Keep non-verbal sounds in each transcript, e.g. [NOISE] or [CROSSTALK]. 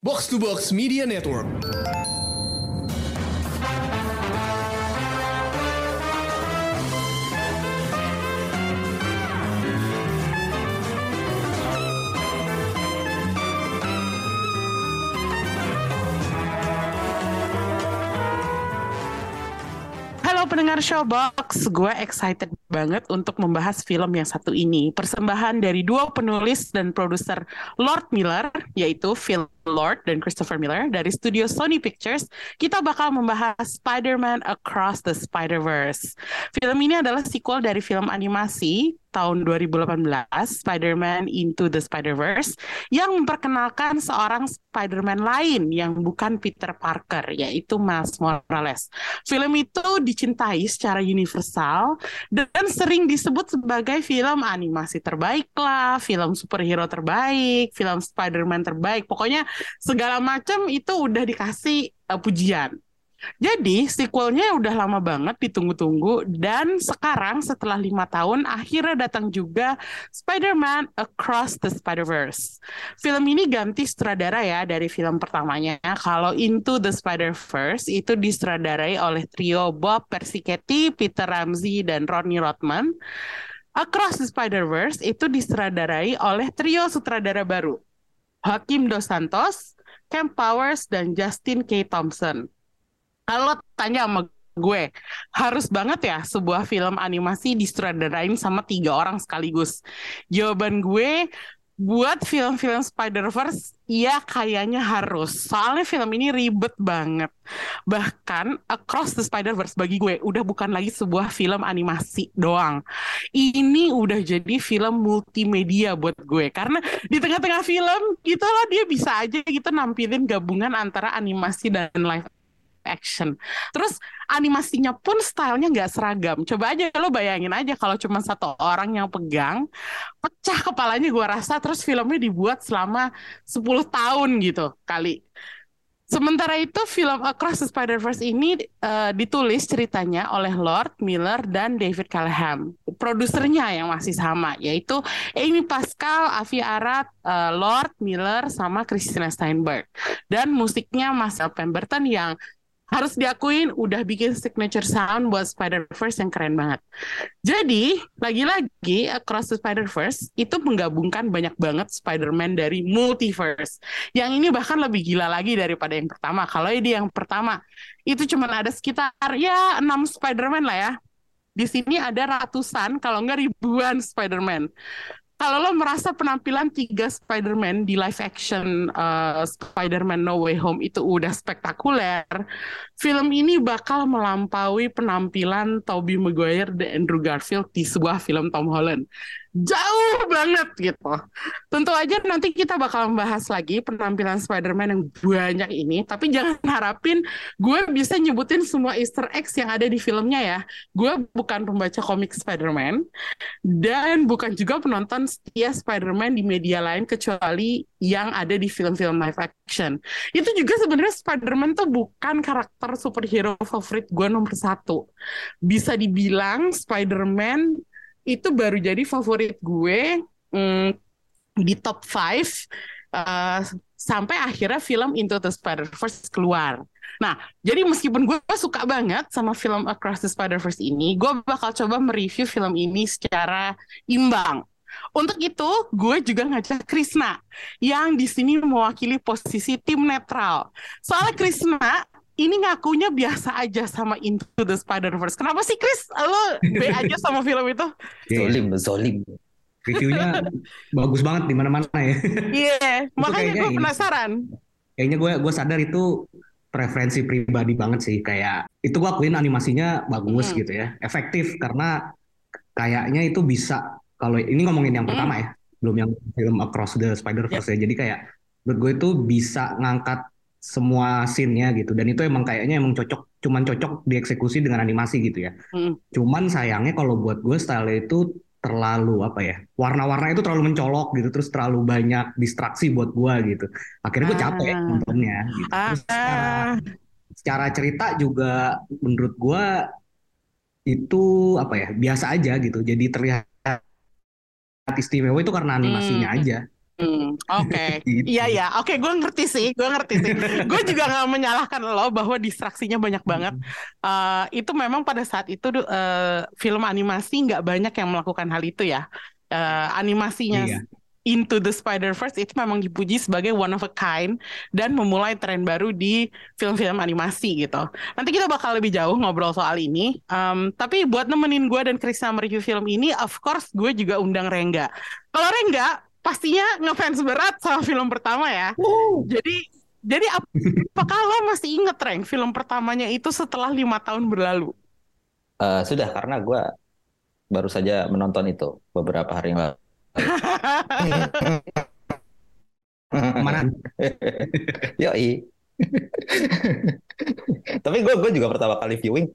Box to Box Media Network. Halo pendengar Showbox, gue excited banget untuk membahas film yang satu ini. Persembahan dari dua penulis dan produser Lord Miller, yaitu Phil Lord dan Christopher Miller dari studio Sony Pictures, kita bakal membahas Spider-Man Across the Spider-Verse. Film ini adalah sequel dari film animasi tahun 2018, Spider-Man Into the Spider-Verse, yang memperkenalkan seorang Spider-Man lain yang bukan Peter Parker, yaitu Miles Morales. Film itu dicintai secara universal dan sering disebut sebagai film animasi terbaik lah, film superhero terbaik, film Spider-Man terbaik. Pokoknya segala macam itu udah dikasih uh, pujian. Jadi sequelnya udah lama banget ditunggu-tunggu dan sekarang setelah lima tahun akhirnya datang juga Spider-Man Across the Spider-Verse. Film ini ganti sutradara ya dari film pertamanya. Kalau Into the Spider-Verse itu disutradarai oleh trio Bob Persichetti, Peter Ramsey, dan Ronnie Rothman. Across the Spider-Verse itu disutradarai oleh trio sutradara baru. Hakim Dos Santos, Cam Powers, dan Justin K. Thompson. Kalau tanya sama gue, harus banget ya sebuah film animasi disutradarain sama tiga orang sekaligus. Jawaban gue, buat film-film Spider-Verse, ya kayaknya harus. Soalnya film ini ribet banget. Bahkan Across the Spider-Verse bagi gue udah bukan lagi sebuah film animasi doang. Ini udah jadi film multimedia buat gue. Karena di tengah-tengah film gitu loh dia bisa aja gitu nampilin gabungan antara animasi dan live action. Terus animasinya pun stylenya nggak seragam. Coba aja lo bayangin aja kalau cuma satu orang yang pegang, pecah kepalanya gue rasa. Terus filmnya dibuat selama 10 tahun gitu kali. Sementara itu film Across the Spider-Verse ini uh, ditulis ceritanya oleh Lord Miller dan David Callahan. Produsernya yang masih sama yaitu Amy Pascal, Avi Arad, uh, Lord Miller sama Christina Steinberg. Dan musiknya Mas Pemberton yang harus diakuin udah bikin signature sound buat Spider-Verse yang keren banget. Jadi, lagi-lagi Across the Spider-Verse itu menggabungkan banyak banget Spider-Man dari multiverse. Yang ini bahkan lebih gila lagi daripada yang pertama. Kalau ini yang pertama, itu cuma ada sekitar ya 6 Spider-Man lah ya. Di sini ada ratusan, kalau nggak ribuan Spider-Man kalau lo merasa penampilan tiga Spider-Man di live action uh, Spider-Man No Way Home itu udah spektakuler, film ini bakal melampaui penampilan Tobey Maguire dan Andrew Garfield di sebuah film Tom Holland jauh banget gitu. Tentu aja nanti kita bakal membahas lagi penampilan Spider-Man yang banyak ini, tapi jangan harapin gue bisa nyebutin semua easter eggs yang ada di filmnya ya. Gue bukan pembaca komik Spider-Man dan bukan juga penonton setia Spider-Man di media lain kecuali yang ada di film-film live action. Itu juga sebenarnya Spider-Man tuh bukan karakter superhero favorit gue nomor satu. Bisa dibilang Spider-Man itu baru jadi favorit gue mm, di top 5 uh, sampai akhirnya film Into the Spider-Verse keluar. Nah, jadi meskipun gue suka banget sama film Across the Spider-Verse ini, gue bakal coba mereview film ini secara imbang. Untuk itu, gue juga ngajak Krisna yang di sini mewakili posisi tim netral. Soalnya Krisna ini ngakunya biasa aja sama Into the Spider-Verse. Kenapa sih Chris? Lo B [LAUGHS] aja sama film itu? Zolim, zolim. Reviewnya [LAUGHS] bagus banget di mana-mana ya. Iya, yeah, makanya gue penasaran. Kayaknya gue gue sadar itu preferensi pribadi banget sih. Kayak itu gue akuin animasinya bagus hmm. gitu ya, efektif karena kayaknya itu bisa kalau ini ngomongin yang hmm. pertama ya, belum yang film Across the Spider-Verse yeah. ya. Jadi kayak menurut gue itu bisa ngangkat semua scene-nya gitu dan itu emang kayaknya emang cocok cuman cocok dieksekusi dengan animasi gitu ya. Hmm. Cuman sayangnya kalau buat gue style itu terlalu apa ya warna-warna itu terlalu mencolok gitu terus terlalu banyak distraksi buat gue gitu akhirnya gue capek ah. nontonnya gitu. terus secara, secara cerita juga menurut gue itu apa ya biasa aja gitu jadi terlihat istimewa itu karena animasinya hmm. aja Hmm, oke, [LAUGHS] Gitu. iya ya, oke, gue ngerti sih, gue ngerti sih. Gue juga nggak menyalahkan lo bahwa distraksinya banyak banget. Eh, itu memang pada saat itu eh, film animasi nggak banyak yang melakukan hal itu ya. Eh, animasinya Iya. Into the Spider-Verse itu memang dipuji sebagai one of a kind dan memulai tren baru di film-film animasi gitu. Nanti kita bakal lebih jauh ngobrol soal ini. Em, tapi buat nemenin gue dan Krisna mereview film ini, of course gue juga undang Rengga. Kalau Rengga pastinya ngefans berat sama film pertama ya. Jadi jadi ap- [LAUGHS] apakah lo masih inget Reng film pertamanya itu setelah lima tahun berlalu? Eh, sudah karena gue baru saja menonton itu beberapa hari yang lalu. Ke mana? [LAUGHS] Yoi. Tapi gue gue juga pertama kali viewing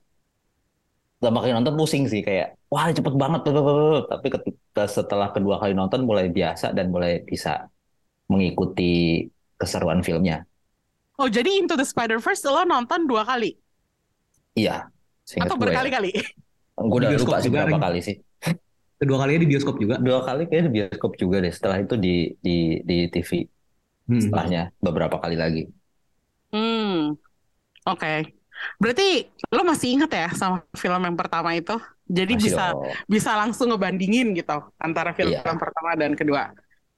pertama kali nonton pusing sih kayak wah cepet banget blablabla. tapi ketika setelah kedua kali nonton mulai biasa dan mulai bisa mengikuti keseruan filmnya Oh jadi Into the Spider-Verse lo nonton dua kali iya atau ya berkali-kali? gue udah lupa sih juga, berapa kali sih Kedua kalinya di bioskop juga. dua kali kayaknya di bioskop juga deh setelah itu di di di TV Hmm. setelahnya beberapa kali lagi Hmm, oke. Berarti lo masih inget ya sama film yang pertama itu? Jadi masih bisa dong bisa langsung ngebandingin gitu antara film Iya. pertama dan kedua.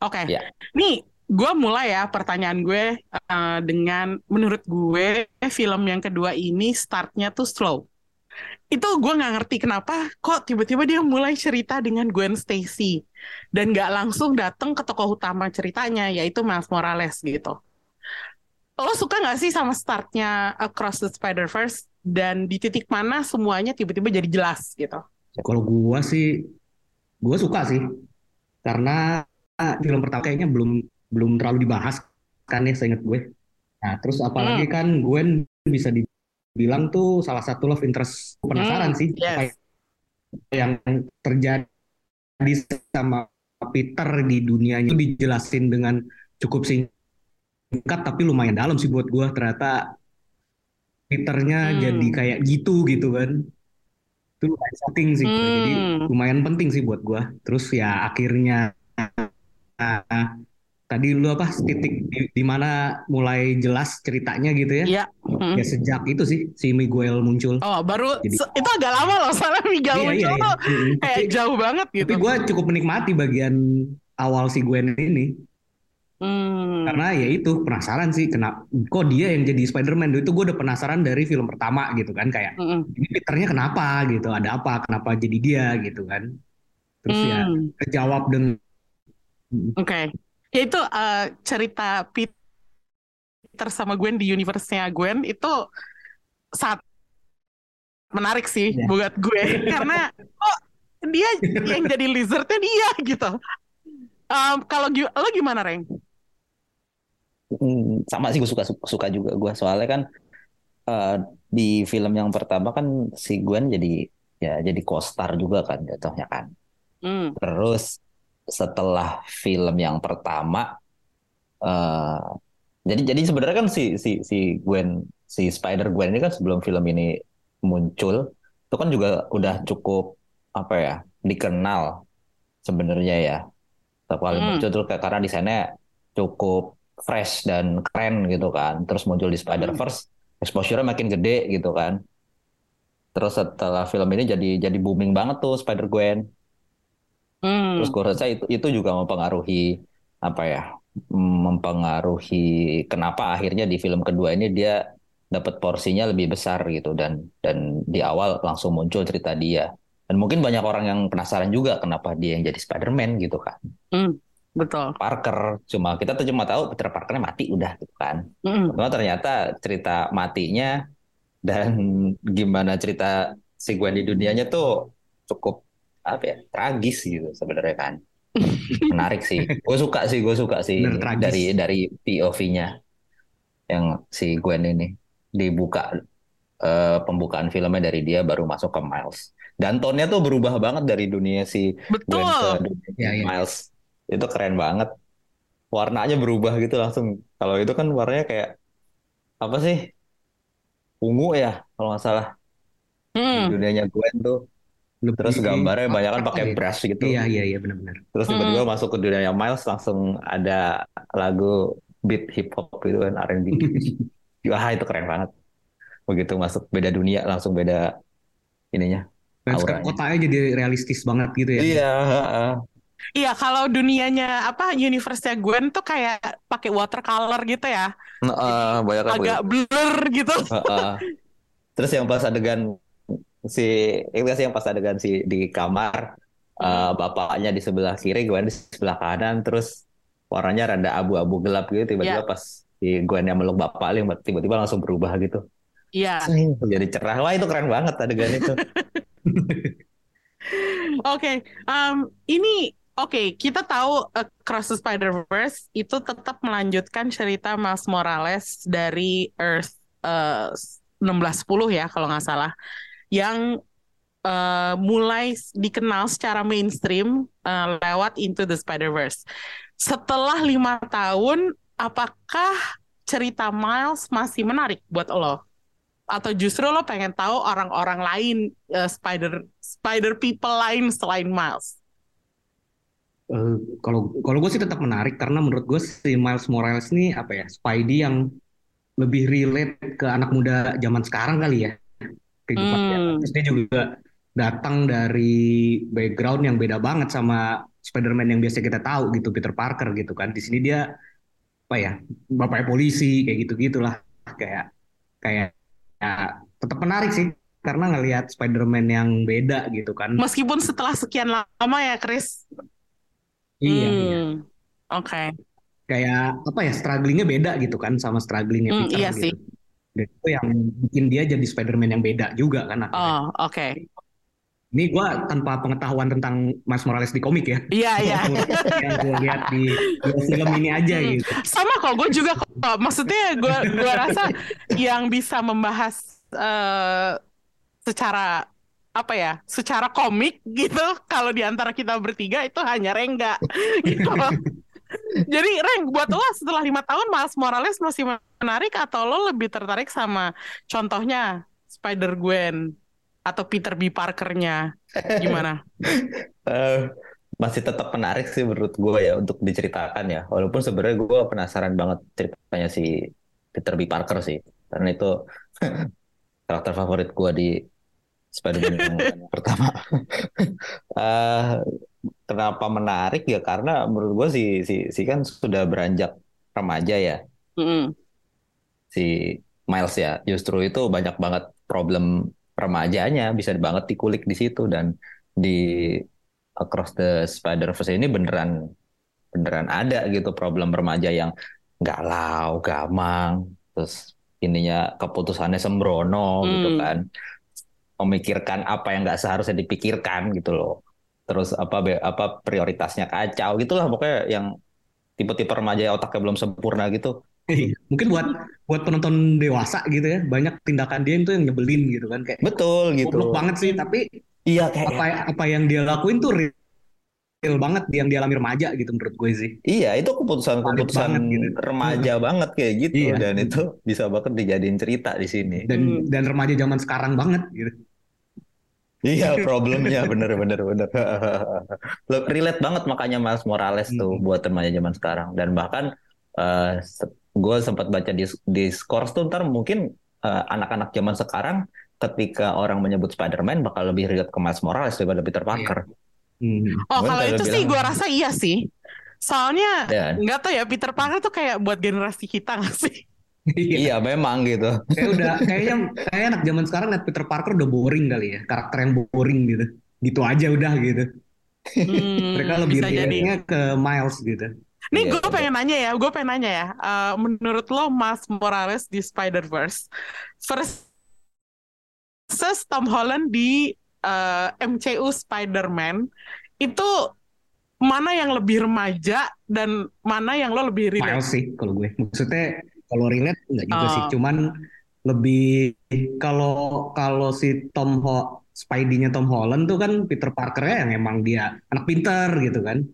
Oke. Iya. Nih, gue mulai ya pertanyaan gue eh, dengan menurut gue film yang kedua ini startnya tuh slow. Itu gue nggak ngerti kenapa kok tiba-tiba dia mulai cerita dengan Gwen Stacy dan nggak langsung datang ke tokoh utama ceritanya yaitu Miles Morales gitu. Lo suka nggak sih sama startnya Across the Spider-Verse dan di titik mana semuanya tiba-tiba jadi jelas gitu? Kalau gua sih, gua suka sih, karena ah, film pertama kayaknya belum belum terlalu dibahas kan ya, seingat gue. Nah, terus apalagi kan Gwen bisa dibilang tuh salah satu love interest. Penasaran Hmm, sih yes. apa yang terjadi sama Peter di dunianya itu dijelasin dengan cukup singkat tapi lumayan dalam sih buat gua ternyata Peternya Hmm. jadi kayak gitu gitu kan itu lumayan shocking sih jadi Hmm. lumayan penting sih buat gua terus ya akhirnya tadi lu apa titik di, di mana mulai jelas ceritanya gitu ya Iya. Hmm. ya sejak itu sih si Miguel muncul Oh, baru Jadi- se- itu agak lama loh soalnya Miguel Iya, muncul iya, tuh iya. Mm-mm. kayak Tapi- jauh banget gitu. Tapi gue cukup menikmati bagian awal si Gwen ini Hmm. karena ya itu penasaran sih kenapa kok dia yang jadi Spider-Man itu gue udah penasaran dari film pertama gitu kan kayak Mm-mm. ini Peternya kenapa gitu ada apa kenapa jadi dia gitu kan terus ya Hmm. terjawab dengan Oke. Ya itu eh, cerita Peter sama Gwen di universe-nya Gwen itu sangat menarik sih Iya. buat gue [LAUGHS] karena oh dia yang jadi lizardnya dia gitu. Em, kalau lo gimana Reng? Hmm, sama sih gue suka suka juga gue soalnya kan eh, di film yang pertama kan si Gwen jadi ya jadi co-star juga kan jatuhnya kan Hmm. terus setelah film yang pertama eh jadi jadi sebenarnya kan si si si Gwen si Spider Gwen ini kan sebelum film ini muncul itu kan juga udah cukup apa ya dikenal sebenarnya ya. Setiap kali Hmm. muncul tuh karena desainnya cukup fresh dan keren gitu kan. Terus muncul di Spider-Verse exposure-nya makin gede gitu kan. Terus setelah film ini jadi jadi booming banget tuh Spider Gwen Hmm. Terus gue rasa itu itu juga mempengaruhi apa ya? Mempengaruhi kenapa akhirnya di film kedua ini dia dapat porsinya lebih besar gitu dan dan di awal langsung muncul cerita dia. Dan mungkin banyak orang yang penasaran juga kenapa dia yang jadi Spider-Man gitu kan. Hmm. Betul. Parker cuma kita tuh cuma tahu Peter Parkernya mati udah gitu kan. Mm-mm. Cuma ternyata cerita matinya dan gimana cerita si Gwen di dunianya tuh cukup apa ya tragis gitu sebenarnya kan. [LAUGHS] Menarik sih. Gue suka sih gue suka sih Bener, dari dari POV-nya yang si Gwen ini. Dibuka eh, pembukaan filmnya dari dia baru masuk ke Miles. Dan tone-nya tuh berubah banget dari dunia si Betul. Gwen ke dunia Ya, ya. Miles. Itu keren banget. Warnanya berubah gitu langsung. Kalau itu kan warnanya kayak apa sih? Ungu ya kalau nggak salah. Di Hmm. dunianya Gwen tuh Lebih Terus gambarnya banyak kan pakai ya? brush gitu. Iya iya iya benar-benar. Terus tiba-tiba masuk ke dunia Miles langsung ada lagu beat hip hop gitu kan R&B. [LAUGHS] Wah itu keren banget. Begitu masuk beda dunia langsung beda ininya. Auranya. kotanya jadi realistis banget gitu ya. Iya, heeh. Iya, kalau dunianya apa universe-nya Gwen tuh kayak pakai watercolor gitu ya. Heeh, banyak kan Agak blur gitu. Heeh. Terus yang pas adegan si itu sih yang pas adegan si di kamar eh, bapaknya di sebelah kiri, Gwen di sebelah kanan, terus warnanya rada abu-abu gelap gitu. Tiba-tiba Iya. pas si Gwen yang meluk bapak Ling, tiba-tiba langsung berubah gitu. Iya. Jadi cerah. Wah itu keren banget adegan itu. [LAUGHS] Oke, em, ini oke kita tahu Across the Spider-Verse itu tetap melanjutkan cerita Miles Morales dari Earth eh, 1610 ya kalau nggak salah, yang eh, mulai dikenal secara mainstream eh, lewat Into the Spider-Verse. Setelah lima tahun, apakah cerita Miles masih menarik buat lo? Atau justru lo pengen tahu orang-orang lain eh, spider spider people lain selain Miles? Kalau kalau gue sih tetap menarik karena menurut gue si Miles Morales nih apa ya Spidey yang lebih relate ke anak muda zaman sekarang kali ya kehidupannya. Hmm. Terus dia juga datang dari background yang beda banget sama Spider-Man yang biasa kita tahu gitu Peter Parker gitu kan. Di sini dia apa ya bapaknya polisi kayak gitu gitulah kayak kayak ya, tetap menarik sih karena ngelihat Spider-Man yang beda gitu kan. Meskipun setelah sekian lama ya, Chris. Iya, iya. Hmm, Oke. kayak apa ya strugglingnya beda gitu kan sama strugglingnya Hmm, Peter iya gitu. sih. Dan itu yang bikin dia jadi Spider-Man yang beda juga kan akhirnya. Oh, oke. Ini gua tanpa pengetahuan tentang Miles Morales di komik ya. Iya, [LAUGHS] iya. yang gue lihat di, di film ini aja Hmm. gitu. Sama kok, gue juga kok. Maksudnya gue gua rasa yang bisa membahas eh, secara apa ya, secara komik gitu. Kalau di antara kita bertiga itu hanya Rengga [LAUGHS] gitu. Jadi Reng, buat lo setelah lima tahun Miles Morales masih menarik atau lo lebih tertarik sama contohnya Spider Gwen atau Peter B Parker-nya? Gimana? [LAUGHS] Eh, masih tetap menarik sih menurut gue ya untuk diceritakan ya. Walaupun sebenarnya gue penasaran banget ceritanya si Peter B. Parker sih. Karena itu [LAUGHS] karakter favorit gue di Spider-Man yang [LAUGHS] pertama. Eh, kenapa menarik ya? Karena menurut gue si, si, si kan sudah beranjak remaja ya. Mm-mm. Si Miles ya. Justru itu banyak banget problem remajanya. Bisa banget dikulik di situ. Dan di Across the Spider-Verse ini beneran beneran ada gitu problem remaja yang galau, gamang, terus ininya keputusannya sembrono gitu Hmm. kan, memikirkan apa yang nggak seharusnya dipikirkan gitu loh, terus apa apa prioritasnya kacau gitulah pokoknya yang tipe-tipe remaja yang otaknya belum sempurna gitu. Iya. Mungkin buat buat penonton dewasa gitu ya, banyak tindakan dia itu yang nyebelin gitu kan kayak Betul gitu. banget sih, tapi Iya kayak apa apa yang dia lakuin tuh real real banget yang dia alami remaja gitu menurut gue sih. Iya, itu keputusan-keputusan Valid banget gitu. remaja banget kayak gitu Iya. dan itu bisa banget dijadiin cerita di sini. Dan Hmm. dan remaja zaman sekarang banget gitu. Iya, [LAUGHS] problemnya bener bener bener. [LAUGHS] Lo- Relate banget makanya Miles Morales tuh Hmm. buat remaja zaman sekarang dan bahkan gue sempat baca di di scores tuh ntar mungkin eh, anak-anak zaman sekarang ketika orang menyebut Spider-Man bakal lebih relate ke Miles Morales daripada Peter Parker. Hmm. Oh, kalau itu sih gue rasa iya sih. Soalnya nggak tahu ya Peter Parker tuh kayak buat generasi kita nggak sih? Iya. iya memang gitu. Kayak udah kayaknya kayak anak zaman sekarang liat Peter Parker udah boring kali ya, karakter yang boring gitu. Gitu aja udah gitu. Hmm, Mereka lebih relate-nya ke Miles gitu. Nih Iya, gue iya. pengen nanya ya, gue pengen nanya ya. eh, menurut lo Miles Morales di Spider-Verse versus Tom Holland di eh, MCU Spider-Man itu mana yang lebih remaja dan mana yang lo lebih relate? Miles sih kalau gue. Maksudnya kalau relate enggak juga sih, Oh. cuman lebih kalau kalau si Tom Ho Spidey-nya Tom Holland tuh kan Peter Parker-nya yang emang dia anak pinter gitu kan.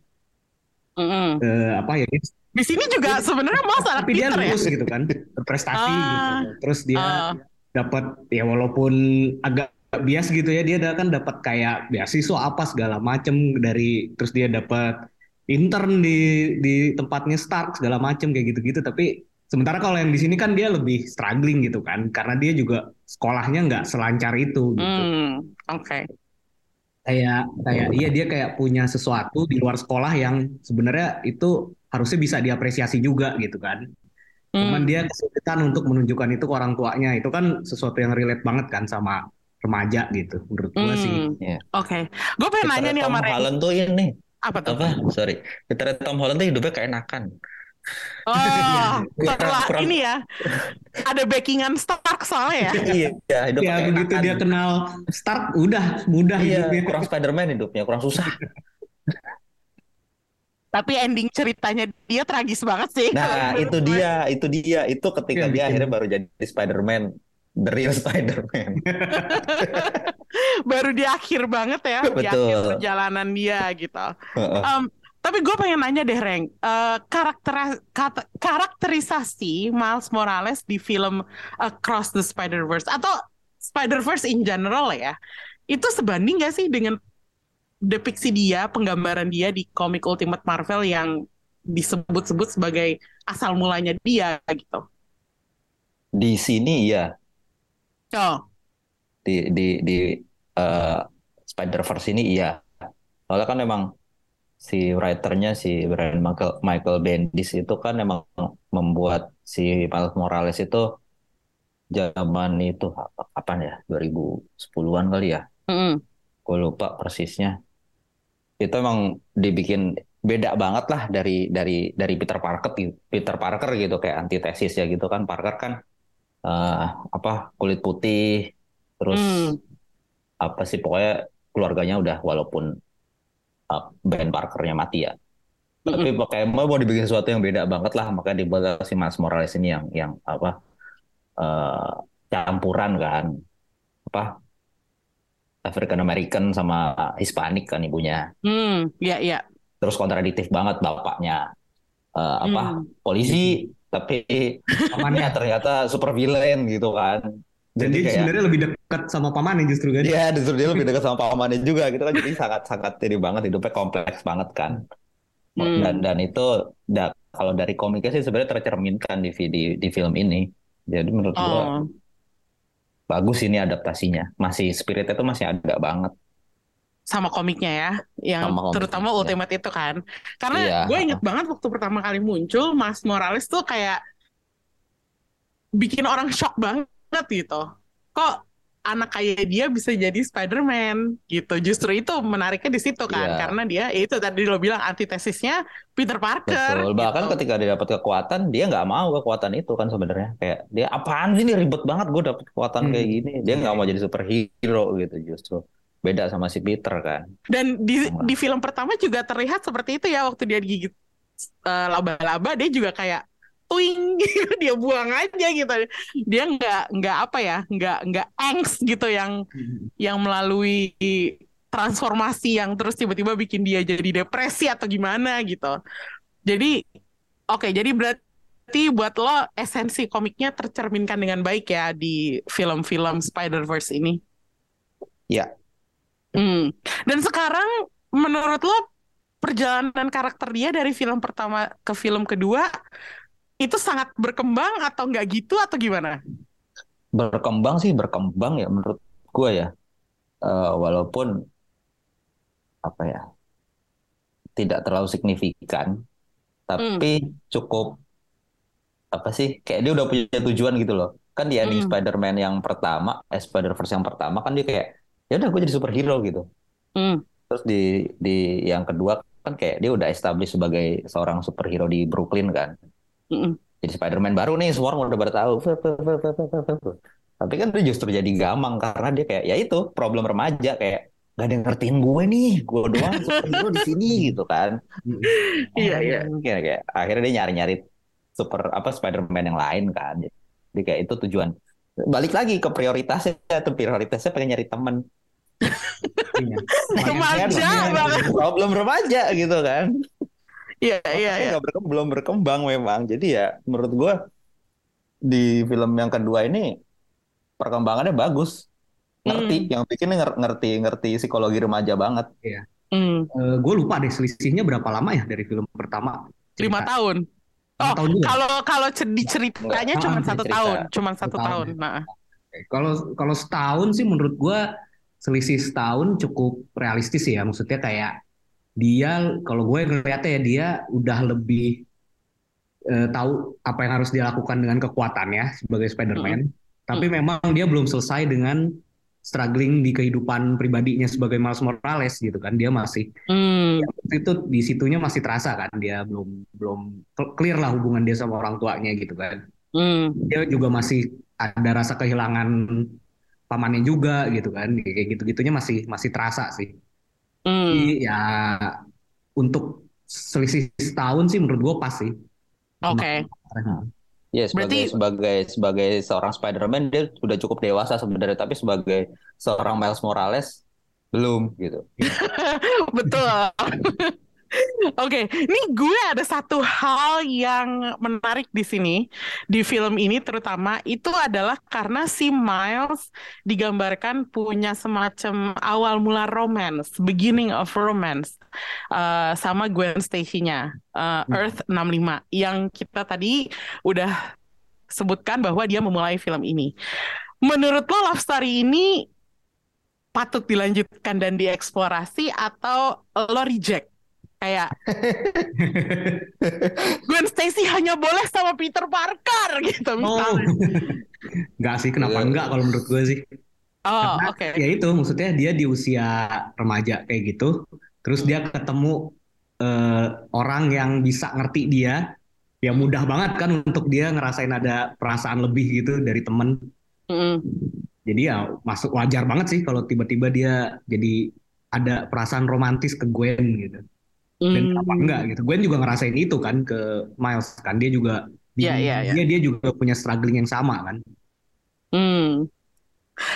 Mm-mm. Eh, apa ya? Di sini juga sebenarnya Miles anak Tapi dia ya. lulus gitu kan, berprestasi Ah. gitu. Terus dia Ah. dapat ya walaupun agak bias gitu ya dia kan dapat kayak beasiswa apa segala macem dari terus dia dapat intern di di tempatnya Stark segala macem kayak gitu-gitu tapi sementara kalau yang di sini kan dia lebih struggling gitu kan karena dia juga sekolahnya nggak selancar itu gitu Hmm, oke. Kayak kayak iya dia kayak punya sesuatu di luar sekolah yang sebenarnya itu harusnya bisa diapresiasi juga gitu kan cuman Hmm. dia kesulitan untuk menunjukkan itu ke orang tuanya itu kan sesuatu yang relate banget kan sama remaja gitu menurut gua sih Hmm, Iya. Oke. Gue pengen nanya nih Tom sama Ren. Holland tuh ini Apa tuh? apa? Sorry, Peter Tom Holland tuh hidupnya keenakan. Oh, [LAUGHS] Kurang- setelah kurang- ini ya. Ada backingan Stark soalnya ya. iya, hidupnya ya begitu keenakan. dia kenal Stark udah mudah Iya, hidupnya kurang Spider-Man hidupnya, kurang susah. Tapi ending ceritanya dia tragis banget sih. Nah, itu dia, itu dia, itu ketika Yang dia bikin- akhirnya baru jadi Spider-Man, the real Spider-Man. [LAUGHS] Baru di akhir banget ya. Di Betul. akhir perjalanan dia gitu. Heeh. Um, tapi gue pengen nanya deh, Reng. Eh, karakter kata- karakterisasi Miles Morales di film Across the Spider-Verse atau Spider-Verse in general ya, itu sebanding gak sih dengan depiksi dia, penggambaran dia di komik Ultimate Marvel yang disebut-sebut sebagai asal mulanya dia gitu. Di sini ya, Oh, di di di eh, Spider-Verse ini iya. Soalnya kan memang si writernya si Brian Michael Michael Bendis itu kan memang membuat si Miles Morales itu zaman itu apa- kapan ya 2010-an kali ya mm, gue lupa persisnya itu emang dibikin beda banget lah dari dari dari Peter Parker gitu. Peter Parker gitu kayak antitesis ya gitu kan Parker kan eh, apa kulit putih terus Hmm. apa sih pokoknya keluarganya udah walaupun uh, Ben Parkernya mati ya. Tapi pakai mau mau dibikin sesuatu yang beda banget lah makanya dibuat si Miles Morales ini yang yang apa eh, campuran kan. Apa? African American sama Hispanic kan ibunya. Hmm, ya ya. terus kontradiktif banget bapaknya. Eh, apa? Hmm. polisi tapi [LAUGHS] pamannya ya ternyata super villain gitu kan jadi kayak sebenarnya lebih dekat sama pamannya justru kan Iya, justru dia lebih dekat sama pamannya juga gitu kan. Jadi sangat-sangat ini banget hidupnya kompleks banget kan. Hmm. Dan dan itu da- kalau dari komiknya sih sebenarnya tercerminkan di di, di film ini. Jadi menurut gua Oh, bagus ini adaptasinya. Masih spiritnya tuh masih ada banget. sama komiknya ya, yang Sama komiknya, terutama ya. Ultimate itu kan. Karena Iya. gue inget banget waktu pertama kali muncul, Mas Morales tuh kayak bikin orang shock banget gitu. Kok anak kayak dia bisa jadi Spider-Man gitu. Justru itu menariknya di situ kan, Iya. karena dia ya itu tadi lo bilang antitesisnya Peter Parker. Betul. Bahkan gitu. ketika dia dapat kekuatan, dia nggak mau kekuatan itu kan sebenarnya. Kayak dia apaan sih ini ribet banget gue dapat kekuatan Hmm. kayak gini. Dia nggak mau jadi superhero gitu justru. Beda sama si Peter kan. Dan di Sama. di film pertama juga terlihat seperti itu ya waktu dia digigit eh, laba-laba dia juga kayak tuing [LAUGHS] gitu dia buang aja gitu. Dia nggak nggak apa ya nggak nggak angst gitu yang yang melalui transformasi yang terus tiba-tiba bikin dia jadi depresi atau gimana gitu. Jadi oke jadi berarti buat lo esensi komiknya tercerminkan dengan baik ya di film-film Spider-Verse ini. Ya. Hmm. Dan sekarang menurut lo perjalanan karakter dia dari film pertama ke film kedua itu sangat berkembang atau nggak gitu atau gimana? Berkembang sih berkembang ya menurut gue ya. Eh, walaupun apa ya tidak terlalu signifikan, tapi cukup apa sih kayak dia udah punya tujuan gitu loh. Kan di ending Hmm. Spider-Man yang pertama, eh, Spider-Verse yang pertama kan dia kayak ya udah gue jadi superhero gitu. Hmm. Terus di di yang kedua kan kayak dia udah establish sebagai seorang superhero di Brooklyn kan. Mm-mm. Jadi Spider-Man baru nih semua orang udah pada tahu. Tapi kan dia justru jadi gamang karena dia kayak ya itu problem remaja kayak gak ada yang ngertiin gue nih, gue doang [LAUGHS] superhero di sini gitu kan. Iya, iya. Kayak, kayak akhirnya dia nyari-nyari super apa Spider-Man yang lain kan. Jadi kayak itu tujuan. Balik lagi ke prioritasnya, tuh prioritasnya pengen nyari temen. Iya. [LAUGHS] Remaja banget. Problem remaja gitu kan. Iya, iya, iya. belum berkembang memang. Jadi ya menurut gua di film yang kedua ini perkembangannya bagus. ngerti, yang bikin nger- ngerti ngerti psikologi remaja banget. Hmm, Eh, gue lupa deh selisihnya berapa lama ya dari film pertama. lima Cerita. tahun. Lima Oh, tahun juga. kalau kalau ceritanya cuma satu cerita. tahun, cuma satu Satu tahun. tahun. Nah, Kalau kalau setahun sih menurut gua selisih setahun cukup realistis ya. Maksudnya kayak dia kalau gue ngeliatnya ya dia udah lebih eh, tahu apa yang harus dia lakukan dengan kekuatannya sebagai Spider-Man. Tapi memang dia belum selesai dengan struggling di kehidupan pribadinya sebagai Miles Morales gitu kan. Dia masih hmm, itu di situnya masih terasa kan dia belum belum clear lah hubungan dia sama orang tuanya gitu kan. Hmm, dia juga masih ada rasa kehilangan pamannya juga gitu kan. Kayak gitu-gitunya masih masih terasa sih hmm. Jadi ya untuk selisih setahun sih menurut gue pas sih Oke. Ya sebagai Berarti- sebagai sebagai seorang Spider-Man dia udah cukup dewasa sebenarnya, tapi sebagai seorang Miles Morales belum gitu. [LAUGHS] Betul. [LAUGHS] Oke, ini gue ada satu hal yang menarik di sini di film ini terutama itu adalah karena si Miles digambarkan punya semacam awal mula romance, beginning of romance uh, sama Gwen Stacy-nya uh, Earth 65 yang kita tadi udah sebutkan bahwa dia memulai film ini. Menurut lo love story ini patut dilanjutkan dan dieksplorasi atau lo reject? Kayak [LAUGHS] Gwen Stacy hanya boleh sama Peter Parker gitu oh misalnya. [LAUGHS] nggak sih kenapa Iya. enggak kalau menurut gue sih Oh, Karena oke. ya itu maksudnya dia di usia remaja kayak gitu terus dia ketemu eh, orang yang bisa ngerti dia ya mudah banget kan untuk dia ngerasain ada perasaan lebih gitu dari temen Mm-mm. Jadi ya masuk wajar banget sih kalau tiba-tiba dia jadi ada perasaan romantis ke Gwen gitu. Dan Mm. apa enggak gitu. Gwen juga ngerasain itu kan ke Miles kan. Dia juga Iya, iya, iya. dia dia juga punya struggling yang sama kan. Hmm.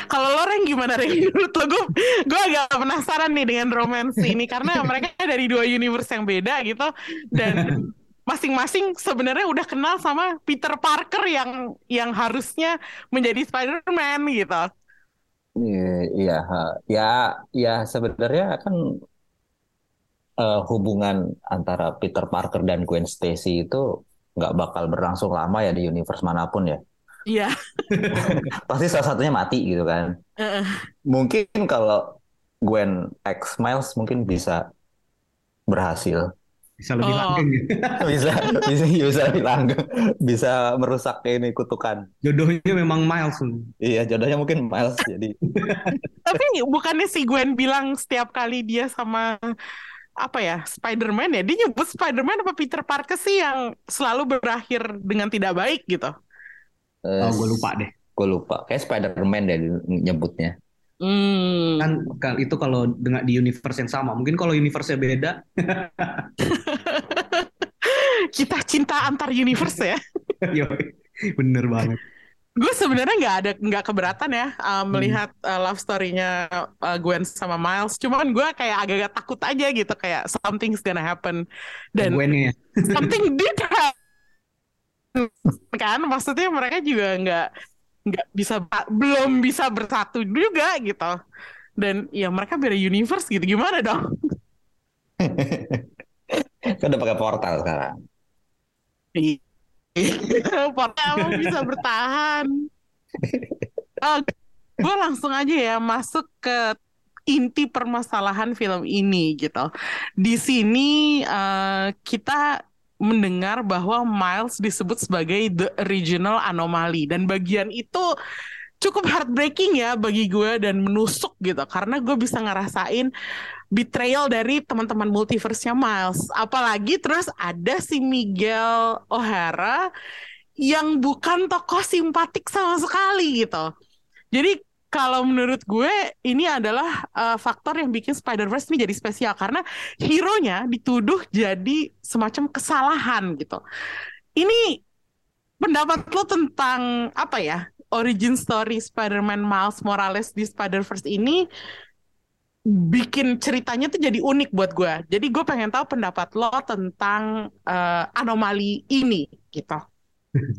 Kalau lo Reng gimana Reng? [LAUGHS] Menurut lo gue, gue agak penasaran nih dengan romance ini karena mereka dari dua universe yang beda gitu dan [LAUGHS] masing-masing sebenarnya udah kenal sama Peter Parker yang yang harusnya menjadi Spider-Man gitu. Iya, iya, ya, ya sebenarnya kan eh, hubungan antara Peter Parker dan Gwen Stacy itu nggak bakal berlangsung lama ya di universe mana pun ya. Iya. [LAUGHS] Pasti salah satunya mati gitu kan. Heeh. Mungkin kalau Gwen X Miles mungkin bisa berhasil, Bisa lebih Oh. langgeng [LAUGHS] bisa bisa bisa lebih langgeng, bisa merusak ini kutukan. Jodohnya memang Miles. Iya, jodohnya mungkin Miles jadi. [LAUGHS] Tapi bukannya si Gwen bilang setiap kali dia sama apa ya Spider-Man ya dia nyebut Spider-Man apa Peter Parker sih yang selalu berakhir dengan tidak baik gitu. Eh, Oh, gue lupa deh. Gue lupa. Kayak Spider-Man deh nyebutnya. Hmm. Kan kal- itu kalau dengan di universe yang sama. Mungkin kalau universe-nya beda, [LAUGHS] Kita cinta antar universe ya. [LAUGHS] bener banget. Gue sebenarnya nggak ada nggak keberatan ya uh, melihat uh, love story-nya uh, Gwen sama Miles. Cuman gue kayak agak-agak takut aja gitu kayak something's gonna happen dan Gwen ya. [LAUGHS] something did happen. kan maksudnya mereka juga nggak nggak bisa belum bisa bersatu juga gitu dan ya mereka beda universe gitu gimana dong [LAUGHS] Kan udah pakai portal sekarang. [LAUGHS] Portal emang bisa bertahan. Gue langsung aja ya masuk ke inti permasalahan film ini gitu. Di sini eh, kita mendengar bahwa Miles disebut sebagai the original anomaly dan bagian itu cukup heartbreaking ya bagi gue dan menusuk gitu. Karena gue bisa ngerasain betrayal dari teman-teman multiverse-nya Miles apalagi terus ada si Miguel O'Hara yang bukan tokoh simpatik sama sekali gitu jadi kalau menurut gue ini adalah uh, faktor yang bikin Spider-Verse ini jadi spesial karena hero-nya dituduh jadi semacam kesalahan gitu. Ini pendapat lo tentang apa ya? Origin story Spider-Man Miles Morales di Spider-Verse ini bikin ceritanya tuh jadi unik buat gue. Jadi gue pengen tahu pendapat lo tentang uh, anomali ini gitu. [LAUGHS]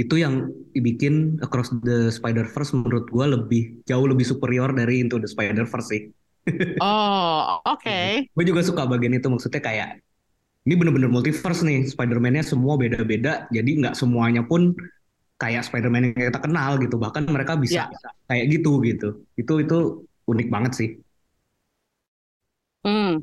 itu yang bikin Across the Spider-Verse menurut gue lebih jauh lebih superior dari Into the Spider-Verse sih. [LAUGHS] Oh, oke. [LAUGHS] Gue juga suka bagian itu maksudnya kayak ini bener-bener multiverse nih Spider-Man-nya semua beda-beda jadi nggak semuanya pun kayak Spider-Man yang kita kenal gitu bahkan mereka bisa Ya. kayak gitu gitu itu itu unik banget sih Hmm.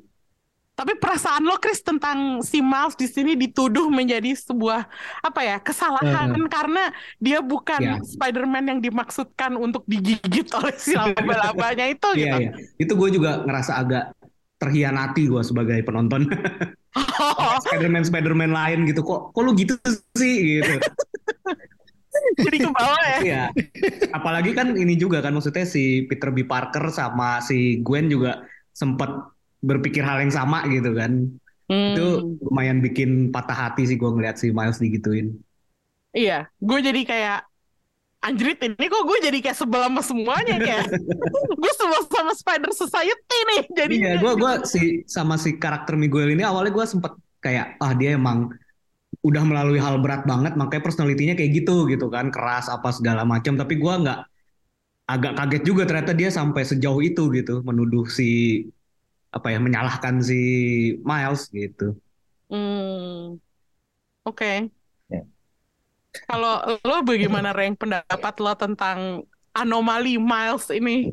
Tapi perasaan lo, Chris, tentang si Miles di sini dituduh menjadi sebuah apa ya kesalahan karena dia bukan Ya. Spider-Man yang dimaksudkan untuk digigit oleh si laba-labanya itu Iya gitu. iya itu gue juga ngerasa agak terhianati gue sebagai penonton [LAUGHS] Oh, Spider-Man Spider-Man lain gitu kok kok lu gitu sih gitu [LAUGHS] jadi ke bawah ya. Iya. Apalagi kan ini juga kan maksudnya si Peter B. Parker sama si Gwen juga sempat berpikir hal yang sama gitu kan. Itu Hmm. lumayan bikin patah hati sih gue ngeliat si Miles digituin. Iya, gue jadi kayak anjrit ini kok gue jadi kayak sebel sama semuanya kayak [LAUGHS] gue sebel sama Spider Society nih jadi Iya, gue gua si sama si karakter Miguel ini awalnya gue sempet kayak ah dia emang udah melalui hal berat banget makanya personalitinya kayak gitu gitu kan keras apa segala macam tapi gue nggak agak kaget juga ternyata dia sampai sejauh itu gitu menuduh si apa ya menyalahkan si Miles gitu. Hmm, oke. Ya. Kalau lo bagaimana Reng pendapat lo tentang anomali Miles ini?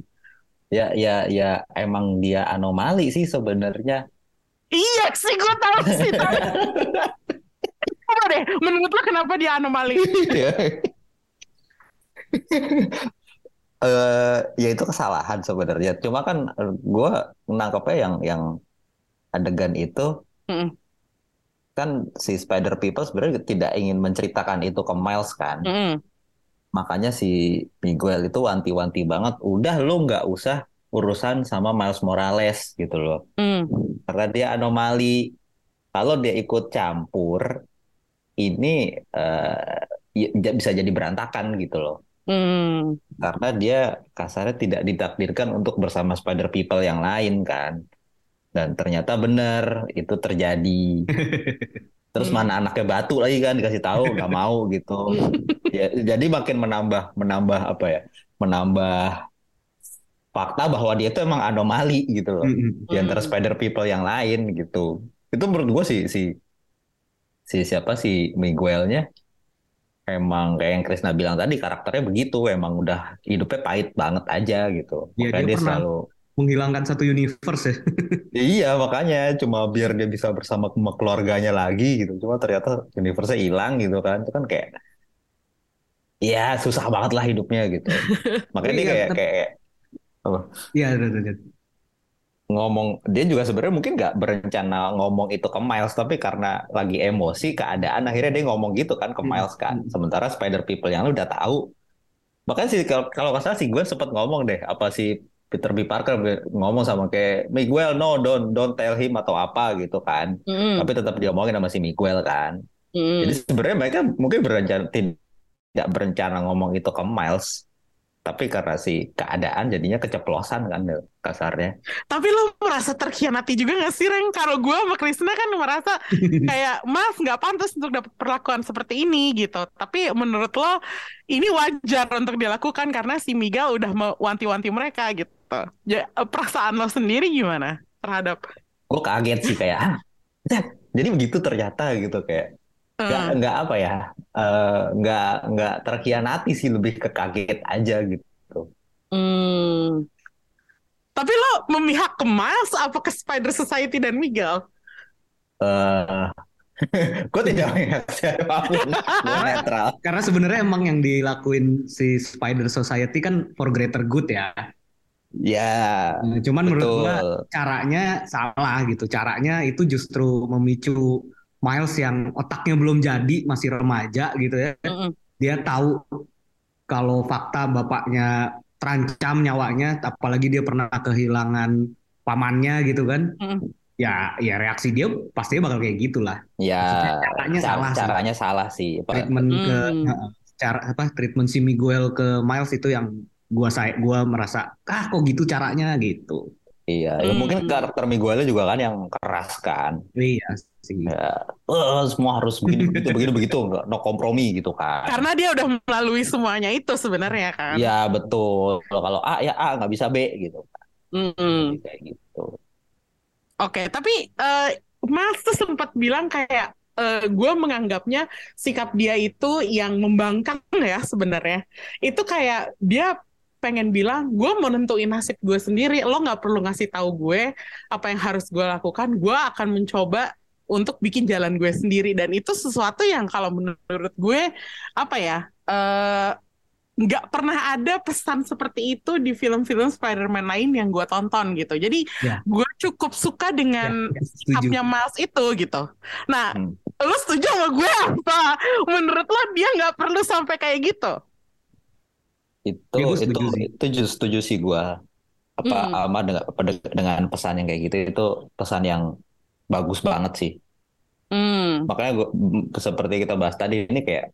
Ya ya ya emang dia anomali sih sebenarnya. Iya sih gue tahu sih Coba deh, menurut lo kenapa dia anomali? Eh ya itu kesalahan sebenarnya. Cuma kan gue nangkepnya yang yang adegan itu Mm-mm. kan si Spider People sebenarnya tidak ingin menceritakan itu ke Miles kan. Mm-mm. Makanya si Miguel itu wanti-wanti banget. Udah lu nggak usah urusan sama Miles Morales gitu loh. Mm. Karena dia anomali. Kalau dia ikut campur, ini eh, ya- bisa jadi berantakan gitu loh. Mm. Karena dia kasarnya tidak ditakdirkan untuk bersama Spider People yang lain kan. Dan ternyata benar itu terjadi. [LAUGHS] Terus Hmm. mana anaknya batu lagi kan dikasih tahu nggak mau gitu. [LAUGHS] Ya, jadi makin menambah menambah apa ya? Menambah fakta bahwa dia itu emang anomali gitu loh Mm-mm. di antara Hmm. Spider People yang lain gitu. Itu menurut gue si si si siapa si Miguelnya emang kayak yang Krisna bilang tadi karakternya begitu emang udah hidupnya pahit banget aja gitu. Iya, Makanya dia dia selalu Menghilangkan satu universe ya. [LAUGHS] iya makanya cuma biar dia bisa bersama sama keluarganya lagi gitu. Cuma ternyata universe-nya hilang gitu kan. Itu kan kayak ya susah banget lah hidupnya gitu. [LAUGHS] Makanya dia Iya, kayak tapi- kayak Iya, ada, ada, ada. Ngomong dia juga sebenarnya mungkin nggak berencana ngomong itu ke Miles tapi karena lagi emosi keadaan akhirnya dia ngomong gitu kan ke Hmm. Miles kan. Sementara Spider People yang lu udah tahu. Bahkan sih kalau kalau nggak salah sih gue sempat ngomong deh apa si Peter B. Parker ngomong sama kayak Miguel no don't don't tell him atau apa gitu kan. Mm. tapi tetap diomongin sama si Miguel kan. Mm. jadi sebenarnya mereka mungkin berencana tidak berencana ngomong itu ke Miles tapi karena si keadaan jadinya keceplosan kan kasarnya Tapi lo merasa terkhianati juga gak sih, Reng? Kalau gue sama Krisna kan merasa [LAUGHS] kayak, Mas nggak pantas untuk dapat perlakuan seperti ini gitu. Tapi menurut lo, ini wajar untuk dilakukan karena si Miguel udah mewanti-wanti mereka gitu. Ya, perasaan lo sendiri gimana terhadap? gue kaget sih kayak ah jadi begitu ternyata gitu kayak nggak Hmm. nggak apa ya eh, nggak nggak terkhianati sih lebih ke kaget aja gitu Hmm. Tapi lo memihak ke Miles apa ke Spider Society dan Miguel? eh [LAUGHS] gue tidak melihat siapa pun gue netral [LAUGHS] Karena sebenarnya emang yang dilakuin si Spider Society kan for greater good ya. ya Nah, Cuman menurut gua betul caranya salah gitu. Caranya itu justru memicu Miles yang otaknya belum jadi, masih remaja gitu ya. Mm-mm. Dia tahu kalau fakta bapaknya terancam nyawanya, apalagi dia pernah kehilangan pamannya gitu kan. Mm-mm. Ya, ya reaksi dia pastinya bakal kayak gitulah. ya Maksudnya caranya ca- salah sih. caranya salah sih Pak. Treatment ke Hmm. Heeh. cara apa treatment si Miguel ke Miles itu yang gua saya gua merasa ah kok gitu caranya gitu. Iya, ya mungkin Hmm. karakter Miguelnya juga kan yang keras kan. Iya sih. Ya, eh, semua harus begini [LAUGHS] begitu begini begitu, nggak no kompromi gitu kan. Karena dia udah melalui semuanya itu sebenarnya kan. Iya betul. Kalau A ya A nggak bisa B gitu. Mm-mm. Kayak gitu. Oke, tapi eh, Mas tuh sempat bilang kayak eh, gue menganggapnya sikap dia itu yang membangkang ya sebenarnya. Itu kayak dia pengen bilang gue mau nentuin nasib gue sendiri. Lo nggak perlu ngasih tahu gue apa yang harus gue lakukan. Gue akan mencoba untuk bikin jalan gue sendiri. Dan itu sesuatu yang kalau menurut gue apa ya? eh, nggak pernah ada pesan seperti itu di film-film Spider-Man lain yang gue tonton gitu. Jadi Ya. gue cukup suka Ya, dengan ya, setuju. sikapnya Miles itu gitu. Nah, Hmm. lu setuju sama gue apa? Menurut lo dia nggak perlu sampai kayak gitu? Itu Ya, itu setuju sih. itu setuju sih gua. Apa Hmm. sama dengan apa, dengan pesan yang kayak gitu itu pesan yang bagus banget sih. Hmm. Makanya gua, m- seperti kita bahas tadi ini kayak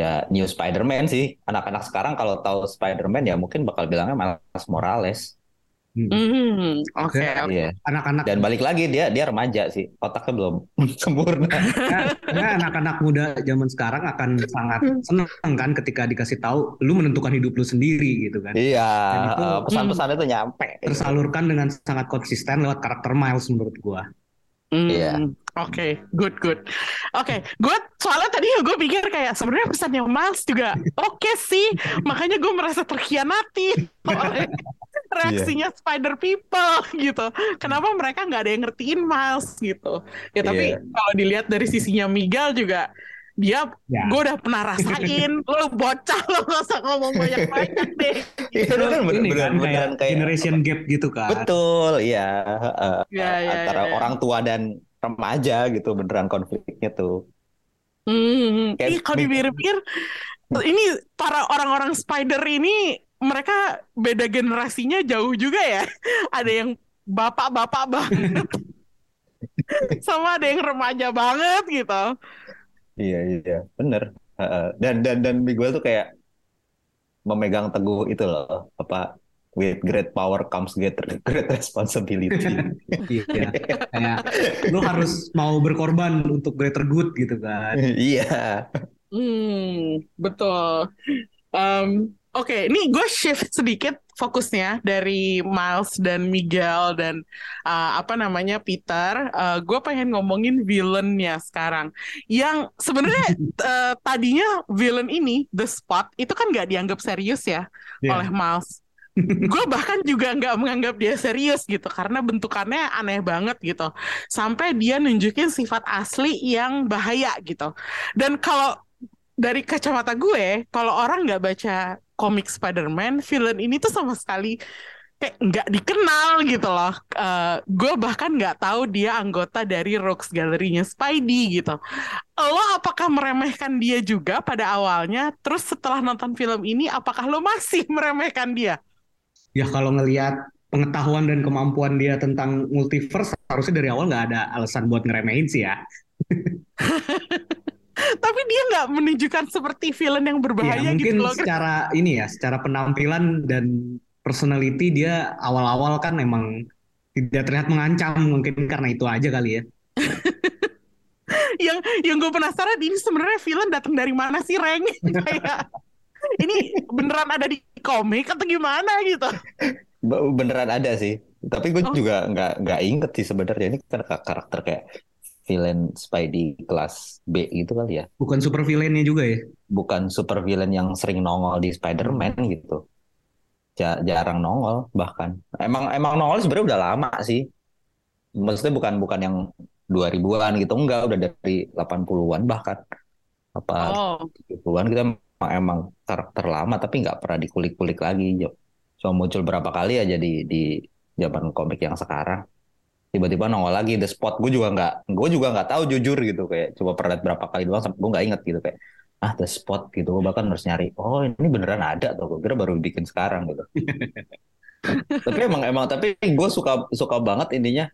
ya new Spider-Man sih. Anak-anak sekarang kalau tahu Spider-Man ya mungkin bakal bilangnya Miles Morales. Hmm. Hmm. Oke. Oke. Iya. Anak-anak Dan balik lagi dia dia remaja sih. Otaknya belum [LAUGHS] sempurna. Nah, karena anak-anak muda zaman sekarang akan sangat senang kan ketika dikasih tahu lu menentukan hidup lu sendiri gitu kan. Iya, eh, pesan-pesan itu nyampe. Tersalurkan dengan sangat konsisten lewat karakter Miles menurut gua. Hmm, Iya. Oke, good, good. Oke, gue soalnya tadi gue pikir kayak sebenarnya pesannya Miles juga oke sih, makanya gue merasa terkhianati [LAUGHS] oleh reaksinya Spider People [LAUGHS] gitu. Kenapa mereka nggak ada yang ngertiin Miles gitu? Ya tapi Iya. kalau dilihat dari sisinya Miguel juga dia Ya. gue udah pernah rasain [LAUGHS] lo bocah lo gak usah ngomong banyak banyak deh Itu kan bener- ini kan beneran- kayak kayak generation gap gitu kan. Betul, iya. eh, Ya, ya, antara ya, ya. orang tua dan remaja gitu beneran konfliknya tuh. Hmm, Kayak ih kalau Mig- dipikir-pikir ini para orang-orang spider ini mereka beda generasinya jauh juga ya. [LAUGHS] Ada yang bapak-bapak banget. [LAUGHS] Sama ada yang remaja banget gitu. Iya, iya, bener. Heeh. Dan dan dan Miguel tuh kayak memegang teguh itu loh, apa with great power comes great great responsibility. [LAUGHS] Iya. Kayak lu harus mau berkorban untuk greater good gitu kan. Iya. Hmm, betul. Em, Oke, ini gue shift sedikit fokusnya dari Miles dan Miguel dan uh, apa namanya Peter. Uh, gue pengen ngomongin villainnya sekarang. Yang sebenarnya [LAUGHS] uh, tadinya villain ini The Spot itu kan nggak dianggap serius ya Iya. oleh Miles. [LAUGHS] gue bahkan juga nggak menganggap dia serius gitu karena bentukannya aneh banget gitu sampai dia nunjukin sifat asli yang bahaya gitu dan kalau dari kacamata gue kalau orang nggak baca komik Spider-Man villain ini tuh sama sekali kayak nggak dikenal gitu loh. Eh, gue bahkan nggak tahu dia anggota dari Rogues Gallery-nya Spidey gitu. Lo apakah meremehkan dia juga pada awalnya? Terus setelah nonton film ini apakah lo masih [LAUGHS] meremehkan dia? Ya kalau ngelihat pengetahuan dan kemampuan dia tentang multiverse harusnya dari awal nggak ada alasan buat ngeremehin sih ya. [LAUGHS] tapi dia nggak menunjukkan seperti villain yang berbahaya mungkin gitu loh secara ini ya, secara penampilan dan personality dia awal-awal kan emang tidak terlihat mengancam mungkin karena itu aja kali ya. [LAUGHS] yang yang gue penasaran ini sebenarnya villain datang dari mana sih Reng [LAUGHS] kayak ini beneran ada di komik atau gimana gitu Be- Beneran ada sih. Tapi gue Oh. juga nggak nggak inget sih sebenarnya ini kan kar- karakter kayak villain Spidey kelas B gitu kali ya. Bukan super villainnya juga ya. Bukan super villain yang sering nongol di Spider-Man gitu. Ja- jarang nongol bahkan. Emang emang nongol sebenarnya udah lama sih. Maksudnya bukan bukan yang 2000-an gitu enggak, udah dari 80-an bahkan. Apa oh 70-an kita emang, emang karakter lama tapi nggak pernah dikulik-kulik lagi. Cuma muncul berapa kali aja di di zaman komik yang sekarang. Tiba-tiba nongol lagi The Spot. Gue juga nggak, gue juga nggak tahu jujur gitu kayak coba pernah lihat berapa kali doang. Sampai gue nggak inget gitu kayak ah The Spot gitu. Gue bahkan harus nyari. Oh ini beneran ada tuh. Gue kira baru bikin sekarang gitu. [LAUGHS] tapi emang emang tapi gue suka suka banget ininya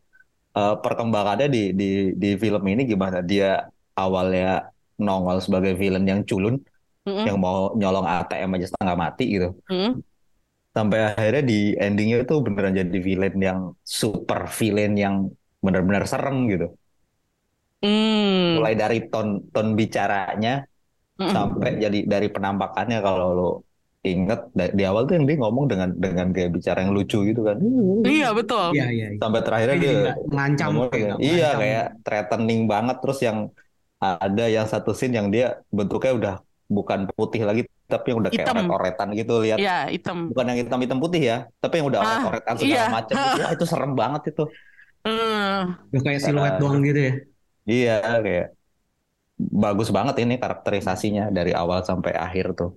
eh, perkembangannya di di di film ini gimana dia awalnya nongol sebagai villain yang culun Mm-mm. yang mau nyolong ATM aja setengah mati gitu. Mm. Sampai akhirnya di endingnya tuh beneran jadi villain yang super villain yang benar-benar serem gitu. Hmm. Mulai dari ton ton bicaranya Mm-mm. sampai jadi dari penampakannya kalau lo inget di awal tuh yang dia ngomong dengan dengan gaya bicara yang lucu gitu kan. Iya betul. Iya iya. iya. Sampai terakhirnya Kayak dia ngancam ngomong kayak kayak- iya ngancam. kayak threatening banget terus yang ada yang satu scene yang dia bentuknya udah bukan putih lagi tapi yang udah kayak Hitam. oret-oretan gitu lihat Iya hitam. bukan yang hitam-hitam putih ya tapi yang udah Ah, oret-oretan segala iya. macam gitu. Wah, itu serem banget itu. Udah kayak siluet doang gitu ya. iya kayak bagus banget ini karakterisasinya dari awal sampai akhir tuh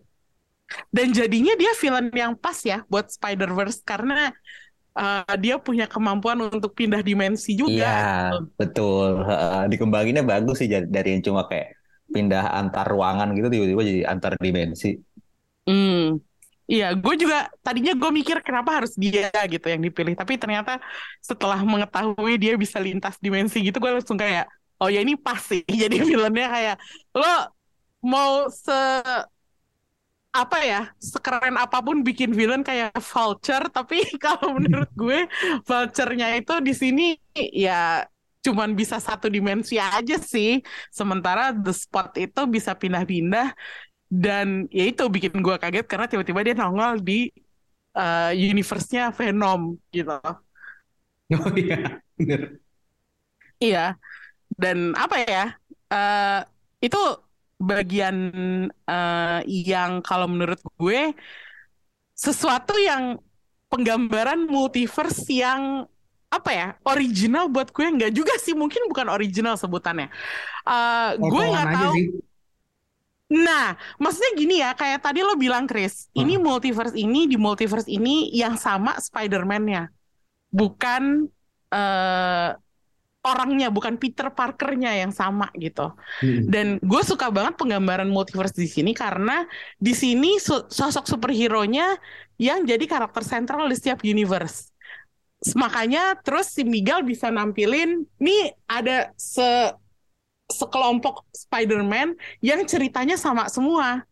Dan jadinya dia villain yang pas ya buat Spider-Verse karena uh, dia punya kemampuan untuk pindah dimensi juga. iya betul Heeh, dikembanginnya bagus sih dari yang cuma kayak pindah antar ruangan gitu tiba-tiba jadi antar dimensi Hmm. Iya, gue juga tadinya gue mikir kenapa harus dia gitu yang dipilih, tapi ternyata setelah mengetahui dia bisa lintas dimensi gitu, gue langsung kayak, oh ya ini pas sih. [LAUGHS] Jadi villainnya kayak lo mau se apa ya sekeren apa pun bikin villain kayak Vulture, tapi [LAUGHS] kalau menurut gue Vulture-nya itu di sini ya cuman bisa satu dimensi aja sih. Sementara The Spot itu bisa pindah-pindah dan ya itu bikin gue kaget karena tiba-tiba dia nongol di uh, universe-nya Venom gitu. [LAUGHS] Oh iya. Bener. Iya. Dan apa ya? eh, itu bagian eh, yang kalau menurut gue sesuatu yang penggambaran multiverse yang apa ya original buat gue nggak juga sih mungkin bukan original sebutannya. Eh, gue nggak tahu. sih. Nah, maksudnya gini ya, kayak tadi lo bilang Chris, ini multiverse ini di multiverse ini yang sama Spider-Man-nya, bukan eh, orangnya, bukan Peter Parker-nya yang sama gitu. Mm-mm. Dan gue suka banget penggambaran multiverse di sini karena di sini so- sosok superhero-nya yang jadi karakter sentral di setiap universe. Makanya terus si Miguel bisa nampilin, nih ada se sekelompok Spider-Man yang ceritanya sama semua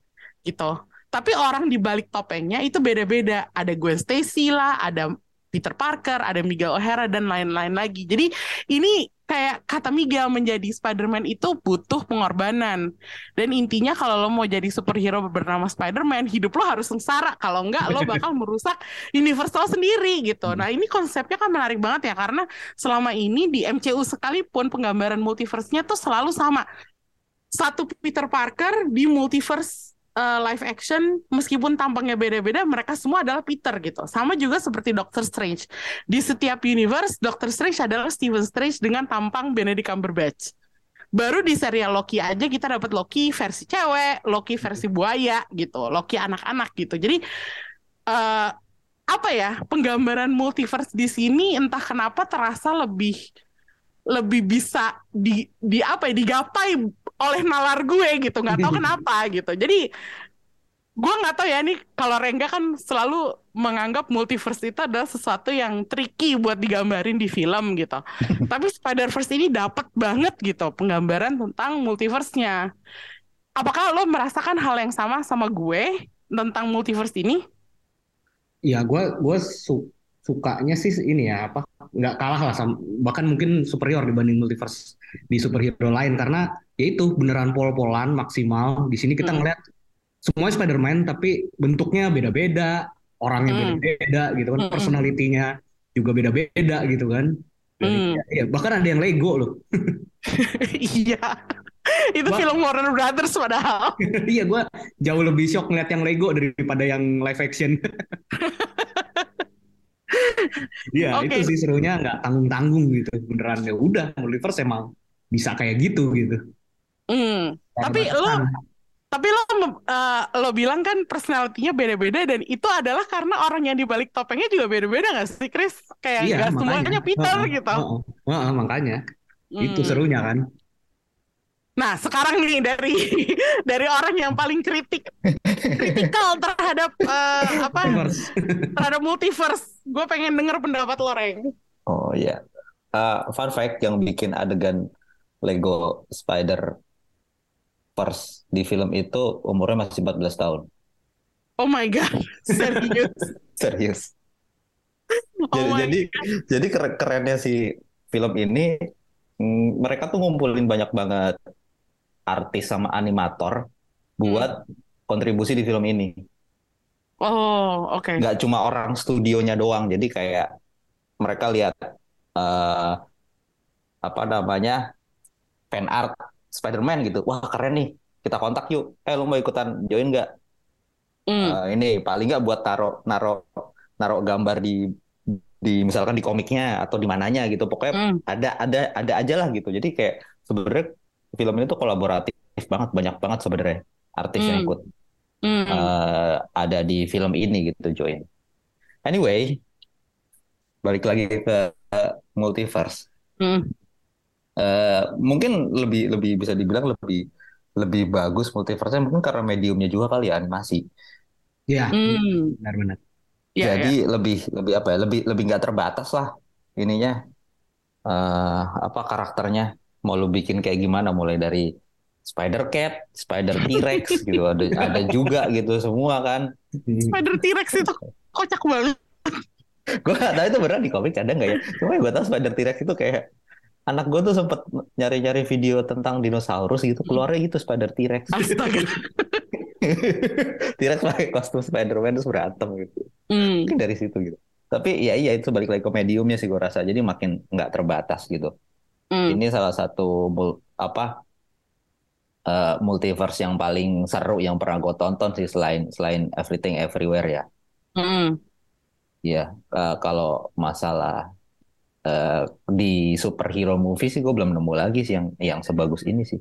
gitu. Tapi orang di balik topengnya itu beda-beda. Ada Gwen Stacy lah, ada Peter Parker, ada Miguel O'Hara dan lain-lain lagi. Jadi ini kayak kata Miguel menjadi Spider-Man itu butuh pengorbanan. Dan intinya kalau lo mau jadi superhero bernama Spider-Man, hidup lo harus sengsara. Kalau enggak lo bakal [LAUGHS] merusak universe lo sendiri gitu. Nah, ini konsepnya kan menarik banget ya karena selama ini di MCU sekalipun penggambaran multiverse-nya tuh selalu sama. Satu Peter Parker di multiverse eh, live action meskipun tampangnya beda-beda mereka semua adalah Peter gitu. Sama juga seperti Doctor Strange. Di setiap universe Doctor Strange adalah Stephen Strange dengan tampang Benedict Cumberbatch. Baru di serial Loki aja kita dapat Loki versi cewek, Loki versi buaya gitu, Loki anak-anak gitu. Jadi eh apa ya penggambaran multiverse di sini entah kenapa terasa lebih lebih bisa di di apa ya digapai oleh nalar gue gitu nggak tahu kenapa gitu. Jadi gue nggak tahu ya nih kalau Rengga kan selalu menganggap multiverse itu adalah sesuatu yang tricky buat digambarin di film gitu. [LAUGHS] Tapi Spider-Verse ini dapat banget gitu penggambaran tentang multiverse-nya. Apakah lo merasakan hal yang sama sama gue tentang multiverse ini? Ya, gue gue su- sukanya sih ini ya apa nggak kalah lah sama, bahkan mungkin superior dibanding multiverse di superhero lain. Karena ya itu beneran pol-polan maksimal. Di sini kita Hmm. ngeliat semuanya Spider-Man tapi bentuknya beda-beda, orangnya Hmm. beda-beda gitu kan, Hmm. personalitinya juga beda-beda gitu kan. Hmm. ya, bahkan ada yang Lego loh. [LAUGHS] iya itu Wah. film Warner Brothers padahal [LAUGHS] Iya, gue jauh lebih shock ngeliat yang Lego daripada yang live action. [LAUGHS] Iya, Oke. itu sih serunya nggak tanggung-tanggung gitu. Beneran ya udah, multiverse emang bisa kayak gitu gitu. Hmm. Tapi lo. Tapi lo eh, lo bilang kan personalitinya beda-beda dan itu adalah karena orang yang di balik topengnya juga beda-beda gak sih Chris? Kayak Iya, makanya. semuanya Peter Heeh, gitu. heeh, heeh, makanya itu Hmm. serunya kan. Nah sekarang nih dari [LAUGHS] dari orang yang paling kritik kritikal terhadap eh, apa terhadap multiverse, gue pengen denger pendapat lo Reng. Oh iya. Eh, fun fact yang bikin adegan Lego Spider Verse di film itu umurnya masih 14 tahun. Oh my god, serius. [LAUGHS] serius. Oh Jadi jadi jadi keren- kerennya si film ini mm, mereka tuh ngumpulin banyak banget artis sama animator buat kontribusi di film ini. Oh, oke. Nggak cuma orang studionya doang. Jadi kayak mereka lihat eh apa namanya fan art Spider-Man gitu. Wah keren nih. Kita kontak yuk. Eh lu mau ikutan join nggak? Hmm. Eh, ini paling nggak buat taro naro naro gambar di di misalkan di komiknya atau di mananya gitu. Pokoknya Hmm. ada ada ada aja lah gitu. Jadi kayak sebenarnya film ini tuh kolaboratif banget, banyak banget sebenarnya artis yang Hmm. ikut Hmm. eh, ada di film ini gitu join. Anyway, balik lagi ke eh, multiverse. Hmm. Eh, mungkin lebih lebih bisa dibilang lebih lebih bagus multiverse mungkin karena mediumnya juga kali ya animasi. Ya, Hmm. benar-benar. Ya, ya. Jadi lebih lebih apa ya? Lebih lebih nggak terbatas lah ininya eh apa karakternya. Mau lu bikin kayak gimana mulai dari Spider Cat, Spider T-Rex [LAUGHS] gitu ada ada juga gitu semua kan. Spider T-Rex itu kocak banget. Gue gak tahu itu beneran di komik ada nggak ya. Cuma gue tahu Spider T-Rex itu kayak anak gue tuh sempet nyari-nyari video tentang dinosaurus gitu keluarnya gitu Spider T-Rex. Astaga. [LAUGHS] T-Rex pakai kostum Spider-Man terus berantem gitu. Hmm. Mungkin dari situ gitu. Tapi ya iya itu balik lagi ke mediumnya sih gue rasa. Jadi makin nggak terbatas gitu. Hmm. Ini salah satu mul- apa eh, multiverse yang paling seru yang pernah gue tonton sih selain selain Everything Everywhere ya. Hmm. Iya, eh, kalau masalah eh, di superhero movie sih gue belum nemu lagi sih yang yang sebagus ini sih.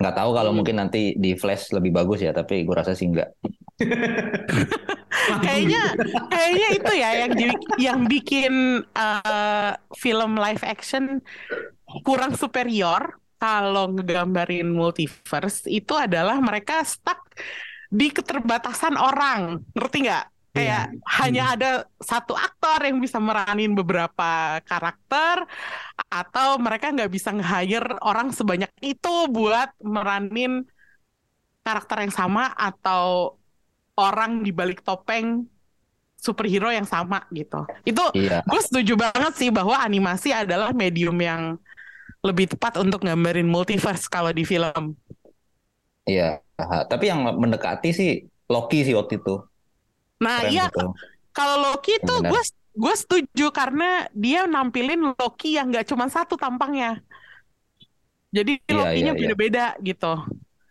Nggak tahu kalau Hmm. mungkin nanti di Flash lebih bagus ya, tapi gue rasa sih nggak. [LAUGHS] Kayaknya kayaknya itu ya yang di- yang bikin eh, film live action kurang superior kalau ngegambarin multiverse itu adalah mereka stuck di keterbatasan orang, ngerti nggak? Kayak hanya ada satu aktor yang bisa meranin beberapa karakter, atau mereka nggak bisa nge-hire orang sebanyak itu buat meranin karakter yang sama atau orang di balik topeng superhero yang sama gitu. Itu Iya, gue setuju banget sih bahwa animasi adalah medium yang lebih tepat untuk gambarin multiverse kalau di film. iya. Ha, Tapi yang mendekati sih Loki sih waktu itu. Nah Keren iya gitu. kalau Loki tuh Benar. gue gue setuju karena dia nampilin Loki yang nggak cuma satu tampangnya. Jadi Iya, Loki-nya iya. beda-beda gitu.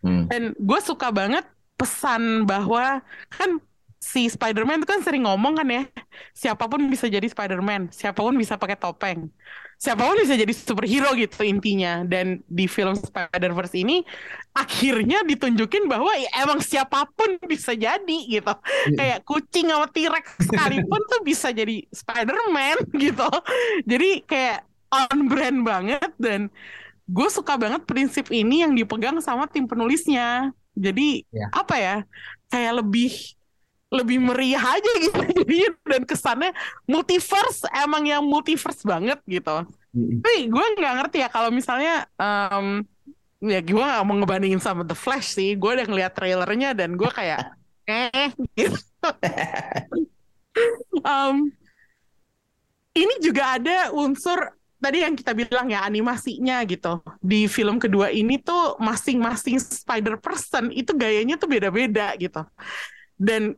Hmm. Dan gue suka banget pesan bahwa kan si Spider-Man itu kan sering ngomong kan ya, siapa pun bisa jadi Spider-Man, siapa pun bisa pakai topeng, siapa pun bisa jadi superhero gitu intinya. Dan di film Spider-Verse ini akhirnya ditunjukin bahwa ya emang siapa pun bisa jadi gitu. Kayak kucing sama T-Rex sekalipun tuh bisa jadi Spider-Man [LAUGHS] gitu. Jadi kayak on brand banget dan gue suka banget prinsip ini yang dipegang sama tim penulisnya. Jadi Ya. apa ya? Kayak lebih lebih meriah aja gitu [LAUGHS] dan kesannya multiverse emang yang multiverse banget gitu. Mm-mm. Tapi gue nggak ngerti ya kalau misalnya em, ya gue nggak mau ngebandingin sama The Flash sih. Gue udah ngeliat trailernya dan gue kayak [LAUGHS] eh gitu. [LAUGHS] Em, ini juga ada unsur tadi yang kita bilang ya animasinya gitu. Di film kedua ini tuh masing-masing Spider Person itu gayanya tuh beda-beda gitu. Dan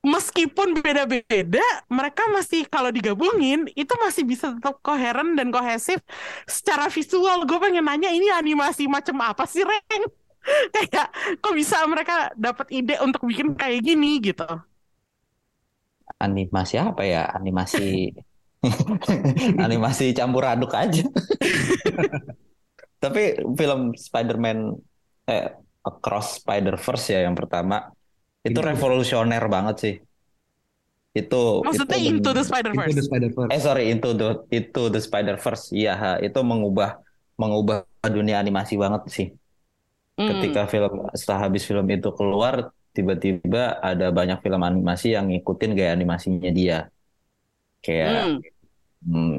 meskipun beda-beda, mereka masih kalau digabungin itu masih bisa tetap koheren dan kohesif secara visual. Gue pengen nanya ini animasi macam apa sih, Reng? [LAUGHS] Kayak kok bisa mereka dapat ide untuk bikin kayak gini gitu. Animasi apa ya? Animasi [LAUGHS] [LAUGHS] animasi campur aduk aja. Tapi film Spider-Man eh Across Spider-Verse ya yang pertama itu revolusioner banget sih. Itu Maksudnya itu Into the men- Itu The Spider-Verse. Spider-Verse. eh sorry Into the Into the Spider-Verse. Iya, itu mengubah mengubah dunia animasi banget sih. Hmm. Ketika film setelah habis film itu keluar, tiba-tiba ada banyak film animasi yang ngikutin gaya animasinya dia. Kayak Hmm. hmm,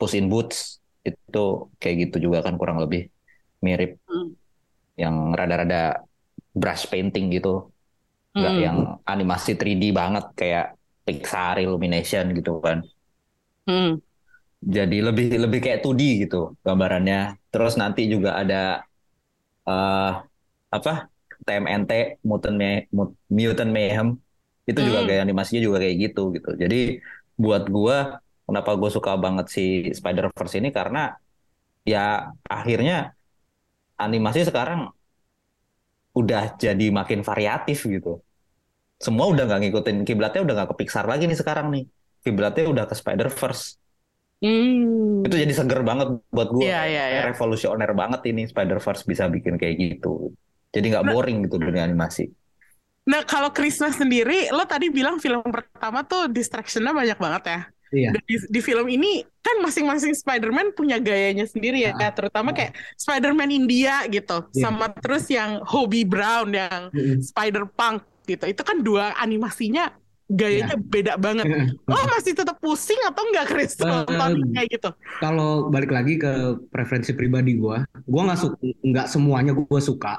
Puss in Boots itu kayak gitu juga kan kurang lebih mirip Hmm. yang rada-rada brush painting gitu. Nggak Hmm. yang animasi 3D banget kayak Pixar Illumination gitu kan. Hmm. Jadi lebih lebih kayak 2D gitu gambarannya. Terus nanti juga ada eh apa TMNT Mutant, May- Mut- Mutant Mayhem itu juga Hmm. gaya animasinya juga kayak gitu gitu. Jadi buat gua kenapa gue suka banget si Spider-Verse ini karena ya akhirnya animasi sekarang udah jadi makin variatif gitu. Semua udah nggak ngikutin kiblatnya udah nggak ke Pixar lagi nih sekarang nih. Kiblatnya udah ke Spider-Verse. Hmm. Itu jadi seger banget buat gue. Iya, iya, iya. Revolusioner banget ini Spider-Verse bisa bikin kayak gitu. Jadi nggak Nah- boring gitu dunia animasi. Nah, kalau Christmas sendiri, lo tadi bilang film pertama tuh distraction-nya banyak banget ya. Iya. Di, di film ini kan masing-masing Spider-Man punya gayanya sendiri ya, Ah, terutama ah. kayak Spider-Man India gitu, Iya. sama terus yang Hobie Brown yang Mm-mm. Spider-Punk gitu. Itu kan dua animasinya gayanya beda banget. Lo masih tetap pusing atau enggak Chris nonton kayak gitu? Kalau balik lagi ke preferensi pribadi gua, gua nggak suka, nggak semuanya gua suka,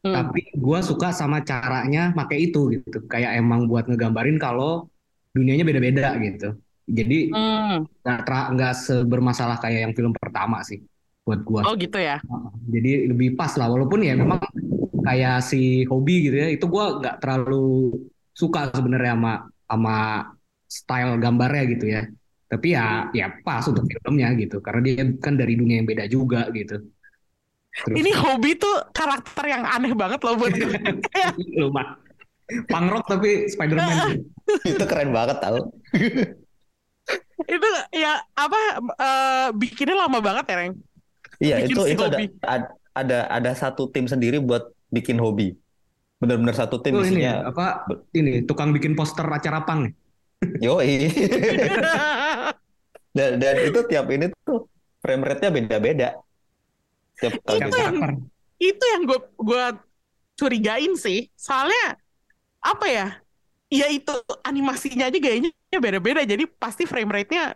Hmm. tapi gua suka sama caranya pakai itu gitu. Kayak emang buat ngegambarin kalau dunianya beda-beda gitu. Jadi Hmm. nggak tra- nggak sebermasalah kayak yang film pertama sih buat gua. Oh gitu ya. Heeh. Jadi lebih pas lah, walaupun ya memang kayak si hobi gitu ya, itu gua nggak terlalu suka sebenarnya sama sama style gambarnya gitu ya. Tapi ya ya pas untuk filmnya gitu, karena dia kan dari dunia yang beda juga gitu. Terus Ini Hobie tuh karakter yang aneh banget loh buat gue. Kayak, lu mah punk rock tapi Spider-Man. itu keren banget tau. [LAUGHS] itu ya apa eh, bikinnya lama banget ya, Reng? Iya Bikin itu si itu ada, hobi. ad- ada ada satu tim sendiri buat bikin hobi. Bener-bener satu tim Oh ini isinya. apa ini tukang bikin poster acara nih. [LAUGHS] Yoi. [LAUGHS] dan, dan itu tiap ini tuh frame rate-nya beda-beda. Tiap Itu yang- karakter. itu yang gue gue curigain sih. Soalnya apa ya? Ya itu animasinya aja gayanya beda-beda. Jadi pasti frame rate-nya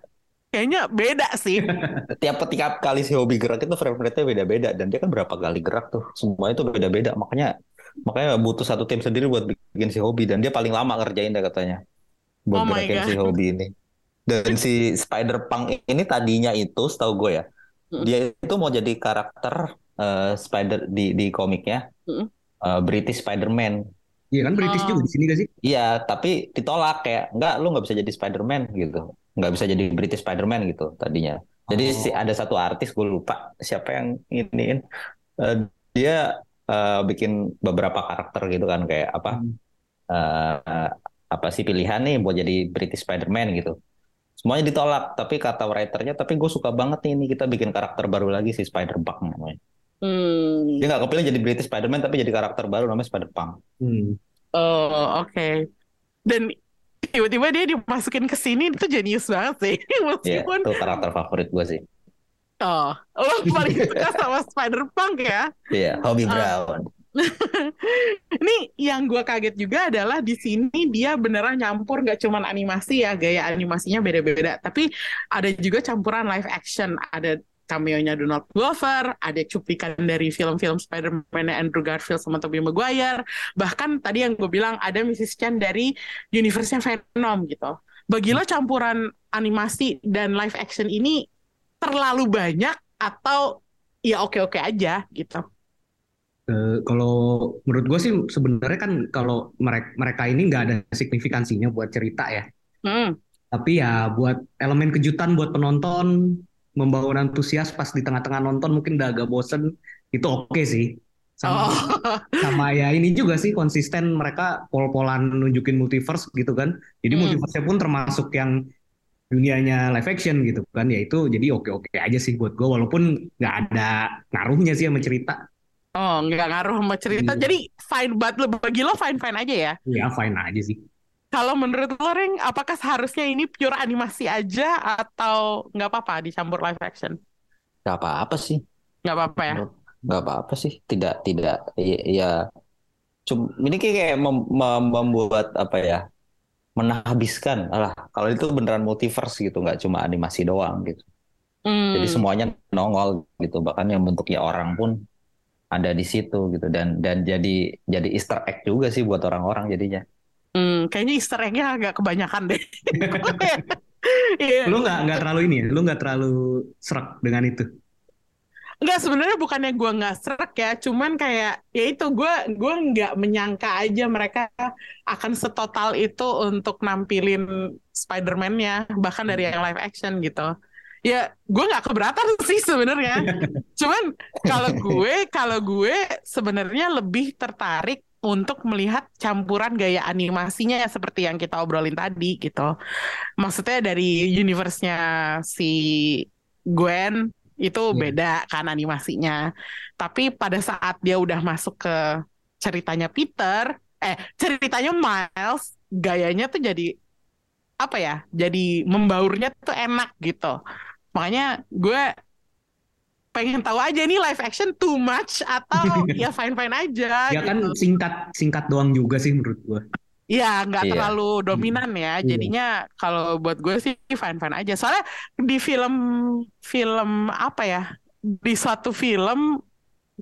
kayaknya beda sih. [LAUGHS] tiap ketika kali si hobi gerak itu frame rate-nya beda-beda. Dan dia kan berapa kali gerak tuh. Semua itu beda-beda. Makanya makanya butuh satu tim sendiri buat bikin si hobi. Dan dia paling lama ngerjain deh katanya. Buat Oh gerakin si hobi ini. Dan si Spider Punk ini tadinya itu setahu gue ya dia itu mau jadi karakter eh, Spider di di komiknya eh, British Spider-Man Iya kan British Oh. juga di sini gak sih? Iya, tapi ditolak kayak enggak lu nggak bisa jadi Spider-Man gitu. Nggak bisa jadi British Spider-Man gitu tadinya. Jadi Oh. si ada satu artis gue lupa siapa yang iniin Eh, dia eh, bikin beberapa karakter gitu kan kayak apa Hmm. eh, apa sih pilihan nih buat jadi British Spider-Man gitu. Semuanya ditolak, tapi kata writernya, tapi gue suka banget nih ini kita bikin karakter baru lagi si Spider-Punk namanya. Hmm. Dia nggak kepilih jadi British Spider-Man, tapi jadi karakter baru namanya Spider-Punk. Hmm. Oh, oke. Dan tiba-tiba dia dimasukin ke sini itu jenius banget sih. [LAUGHS] Iya, Meskipun itu karakter favorit gue sih. oh, lo paling suka sama Spider-Punk ya. Iya, Hobie Ah. Brown. [LAUGHS] Ini yang gua kaget juga adalah di sini dia beneran nyampur nggak cuman animasi ya, gaya animasinya beda-beda, tapi ada juga campuran live action, ada cameo-nya Donald Glover, ada cuplikan dari film-film Spider-Man Andrew Garfield sama Tobey Maguire, bahkan tadi yang gue bilang ada Mrs. Chan dari universe-nya Venom gitu. Bagi lo campuran animasi dan live action ini terlalu banyak atau ya oke-oke aja gitu? Eh, kalau menurut gue sih sebenarnya kan kalau mereka mereka ini nggak ada signifikansinya buat cerita ya. Hmm. Tapi ya buat elemen kejutan buat penonton, membangun antusias pas di tengah-tengah nonton mungkin udah agak bosen, itu oke sih. Sama, Oh. [LAUGHS] sama ya ini juga sih konsisten mereka pol-polan nunjukin multiverse gitu kan. Jadi Hmm. multiverse pun termasuk yang dunianya live action gitu kan. Ya itu jadi oke-oke aja sih buat gue walaupun nggak ada ngaruhnya sih sama cerita. Oh, nggak ngaruh sama cerita. Iya. Jadi fine but lo bagi lo fine fine aja ya. Ya fine aja sih. Kalau menurut lo, Reng, apakah seharusnya ini pure animasi aja atau nggak apa-apa dicampur live action? Gak apa-apa sih. Nggak apa-apa ya? Gak apa-apa sih. Tidak, tidak. Ya, ya. Cum, ini kayak mem- mem- membuat apa ya? Menhabiskan. Alah, kalau itu beneran multiverse gitu, nggak cuma animasi doang gitu. Hmm. Jadi semuanya nongol gitu. Bahkan yang bentuknya orang pun ada di situ gitu dan dan jadi jadi Easter egg juga sih buat orang-orang jadinya. Hmm, kayaknya Easter egg-nya agak kebanyakan deh. [LAUGHS] Iya. Lu nggak nggak terlalu ini ya? Lu nggak terlalu serak dengan itu? Enggak sebenarnya bukannya gue nggak serak ya, cuman kayak ya itu gue gue nggak menyangka aja mereka akan setotal itu untuk nampilin Spider-Man-nya bahkan dari yang live action gitu. Ya gue nggak keberatan [LAUGHS] sih sebenarnya. [LAUGHS] cuman kalau gue kalau gue sebenarnya lebih tertarik untuk melihat campuran gaya animasinya ya seperti yang kita obrolin tadi gitu. Maksudnya dari universe-nya si Gwen itu Iya. beda kan animasinya. Tapi pada saat dia udah masuk ke ceritanya Peter, eh ceritanya Miles, gayanya tuh jadi apa ya? Jadi membaurnya tuh enak gitu. Makanya gue pengen tahu aja nih live action too much atau [LAUGHS] ya fine fine aja Ya gitu. kan singkat singkat doang juga sih menurut gua. Iya, nggak Iya. terlalu dominan ya. Iya. Jadinya kalau buat gue sih fine-fine aja. Soalnya di film film apa ya? Di suatu film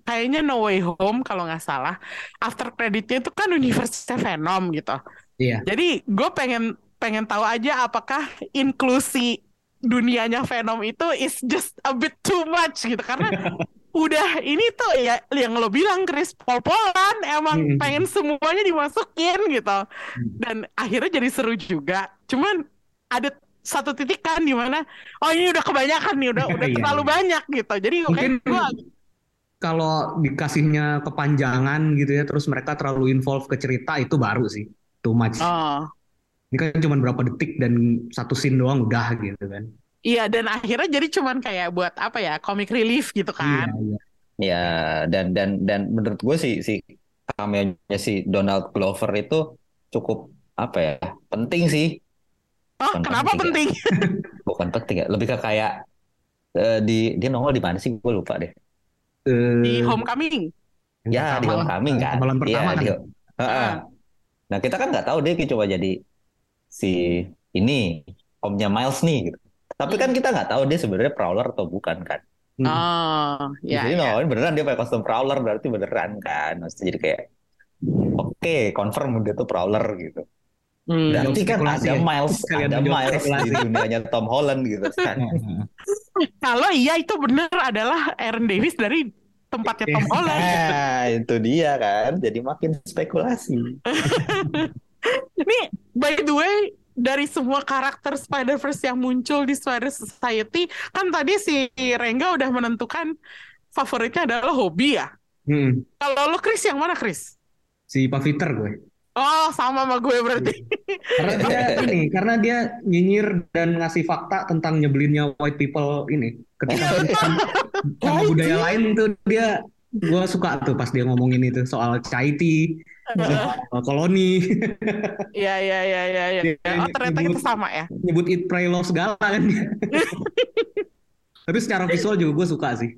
kayaknya No Way Home kalau nggak salah, after creditnya itu kan universe Venom gitu. Iya. Jadi gue pengen pengen tahu aja apakah inklusi dunianya Venom itu is just a bit too much gitu. Karena [LAUGHS] udah ini tuh ya yang lo bilang Chris pol-polan emang Hmm. pengen semuanya dimasukin gitu. Dan akhirnya jadi seru juga. Cuman ada satu titik kan di mana oh ini udah kebanyakan nih udah [LAUGHS] udah Iya, terlalu banyak gitu. Jadi Mungkin gua kalau dikasihnya kepanjangan gitu ya, terus mereka terlalu involve ke cerita itu baru sih, too much. oh Ini kan cuma berapa detik dan satu scene doang udah gitu kan. iya dan akhirnya jadi cuman kayak buat apa ya comic relief gitu kan Iya, iya. Ya dan dan dan menurut gue sih si cameo-nya si Donald Glover itu cukup apa ya penting sih oh Bukan kenapa penting penting [LAUGHS] bukan penting ya lebih ke kayak eh, di dia nongol di mana sih gue lupa deh Eh, di Homecoming yang ya di pertama Homecoming kan Malam Iya, pertama kan. di- Heeh. Ah. nah kita kan nggak tahu dia coba jadi si ini omnya Miles nih gitu tapi kan kita nggak tahu dia sebenarnya Prowler atau bukan kan Hmm. oh ya jadi ya. beneran dia pakai kostum Prowler berarti beneran kan Maksudnya jadi kayak oke confirm dia tuh Prowler gitu Hmm. berarti kan ada ya. Miles Sekalian ada Miles di dunianya Tom Holland gitu kan Kalau iya itu bener adalah Aaron Davis dari tempatnya Tom [LAUGHS] Holland. Nah, itu dia kan. Jadi makin spekulasi. [LAUGHS] Ini by the way dari semua karakter Spider-Verse yang muncul di Spider Society kan tadi si Rengga udah menentukan favoritnya adalah hobi ya. Hmm. Kalau lo Chris yang mana Chris? Si Pak Peter gue. Oh sama sama gue berarti. Karena dia [LAUGHS] ini, karena dia nyinyir dan ngasih fakta tentang nyebelinnya white people ini. Ketika bukan sama budaya lain tuh dia, gue suka tuh pas dia ngomongin itu soal Chaiti, soal koloni, [LAUGHS] Iya iya iya iya. iya. Dia Oh ternyata nyebut- kita sama ya. nyebut eat, pray, love segala kan dia. [LAUGHS] Tapi secara visual juga gue suka sih.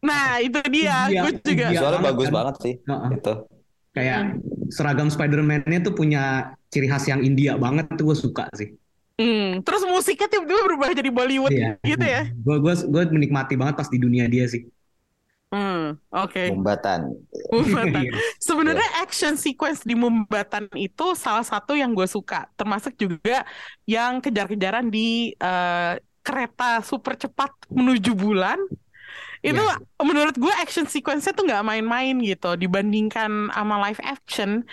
Nah itu dia. Iya, Gue juga. Visualnya bagus kan. banget sih. Heeh. Itu. Kayak seragam Spider-Man-nya tuh punya ciri khas yang India banget tuh gue suka sih. Hmm, Terus musiknya tiba-tiba berubah jadi Bollywood Iya. gitu ya. Gue gue gue menikmati banget pas di dunia dia sih. Hmm, Oke. Mumbatan. Mumbatan. Iya. Sebenarnya action sequence di Mumbatan itu salah satu yang gue suka, termasuk juga yang kejar-kejaran di eh, kereta super cepat menuju bulan. Itu Ya. menurut gue action sequence-nya tuh nggak main-main gitu dibandingkan sama live action.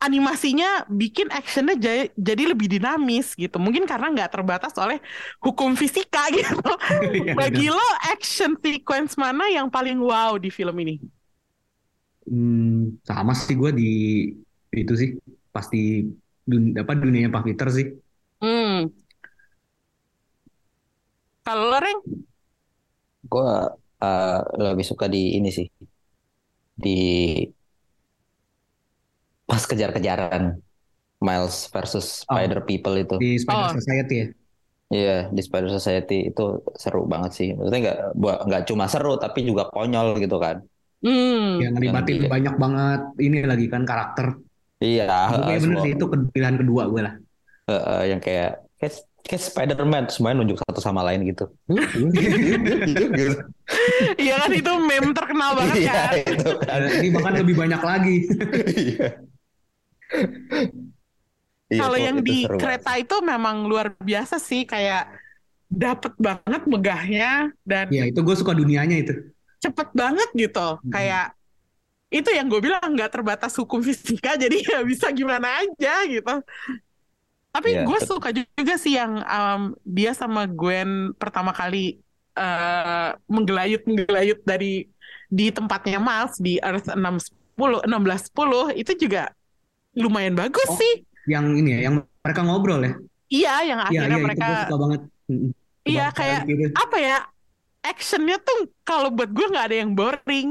Animasinya bikin actionnya ja- jadi lebih dinamis gitu. Mungkin karena nggak terbatas oleh hukum fisika [LAUGHS] gitu. Iya, Bagi benar. lo action sequence mana yang paling wow di film ini? Hmm, sama sih gue di itu sih pasti dun, apa dunianya Pak Peter sih. Hmm. Kalau lo, Reng? Gue eh, lebih suka di ini sih. Di pas kejar-kejaran Miles versus Oh. Spider People itu. di Spider Oh. Society ya. Iya, di Spider Society itu seru banget sih. Maksudnya nggak buat- nggak cuma seru tapi juga konyol gitu kan. Hmm. Yang ngelibatin Yang banyak banget ini lagi kan karakter. Iya, bener semua- sih itu pilihan kedua gue lah. eh, eh, yang kayak kayak Kayak Spider-Man semuanya nunjuk satu sama lain gitu. Iya kan itu meme terkenal banget Iya kan. itu kan. Ini bahkan lebih banyak lagi. Iya. Iya, Kalau yang di kereta itu memang luar biasa sih kayak dapet banget megahnya dan Ya itu gue suka dunianya itu. cepet banget gitu. Hmm. Kayak itu yang gue bilang nggak terbatas hukum fisika [LAUGHS] jadi ya bisa gimana aja gitu. Tapi Iya, gue suka juga sih yang um, dia sama Gwen pertama kali eh, menggelayut menggelayut dari di tempatnya Miles di Earth 610 1610 itu juga lumayan bagus Oh, sih. Yang ini ya, yang mereka ngobrol ya. Iya, yang Iya, akhirnya iya itu mereka gue suka banget. Iya kayak gitu. apa ya? Actionnya tuh kalau buat gue nggak ada yang boring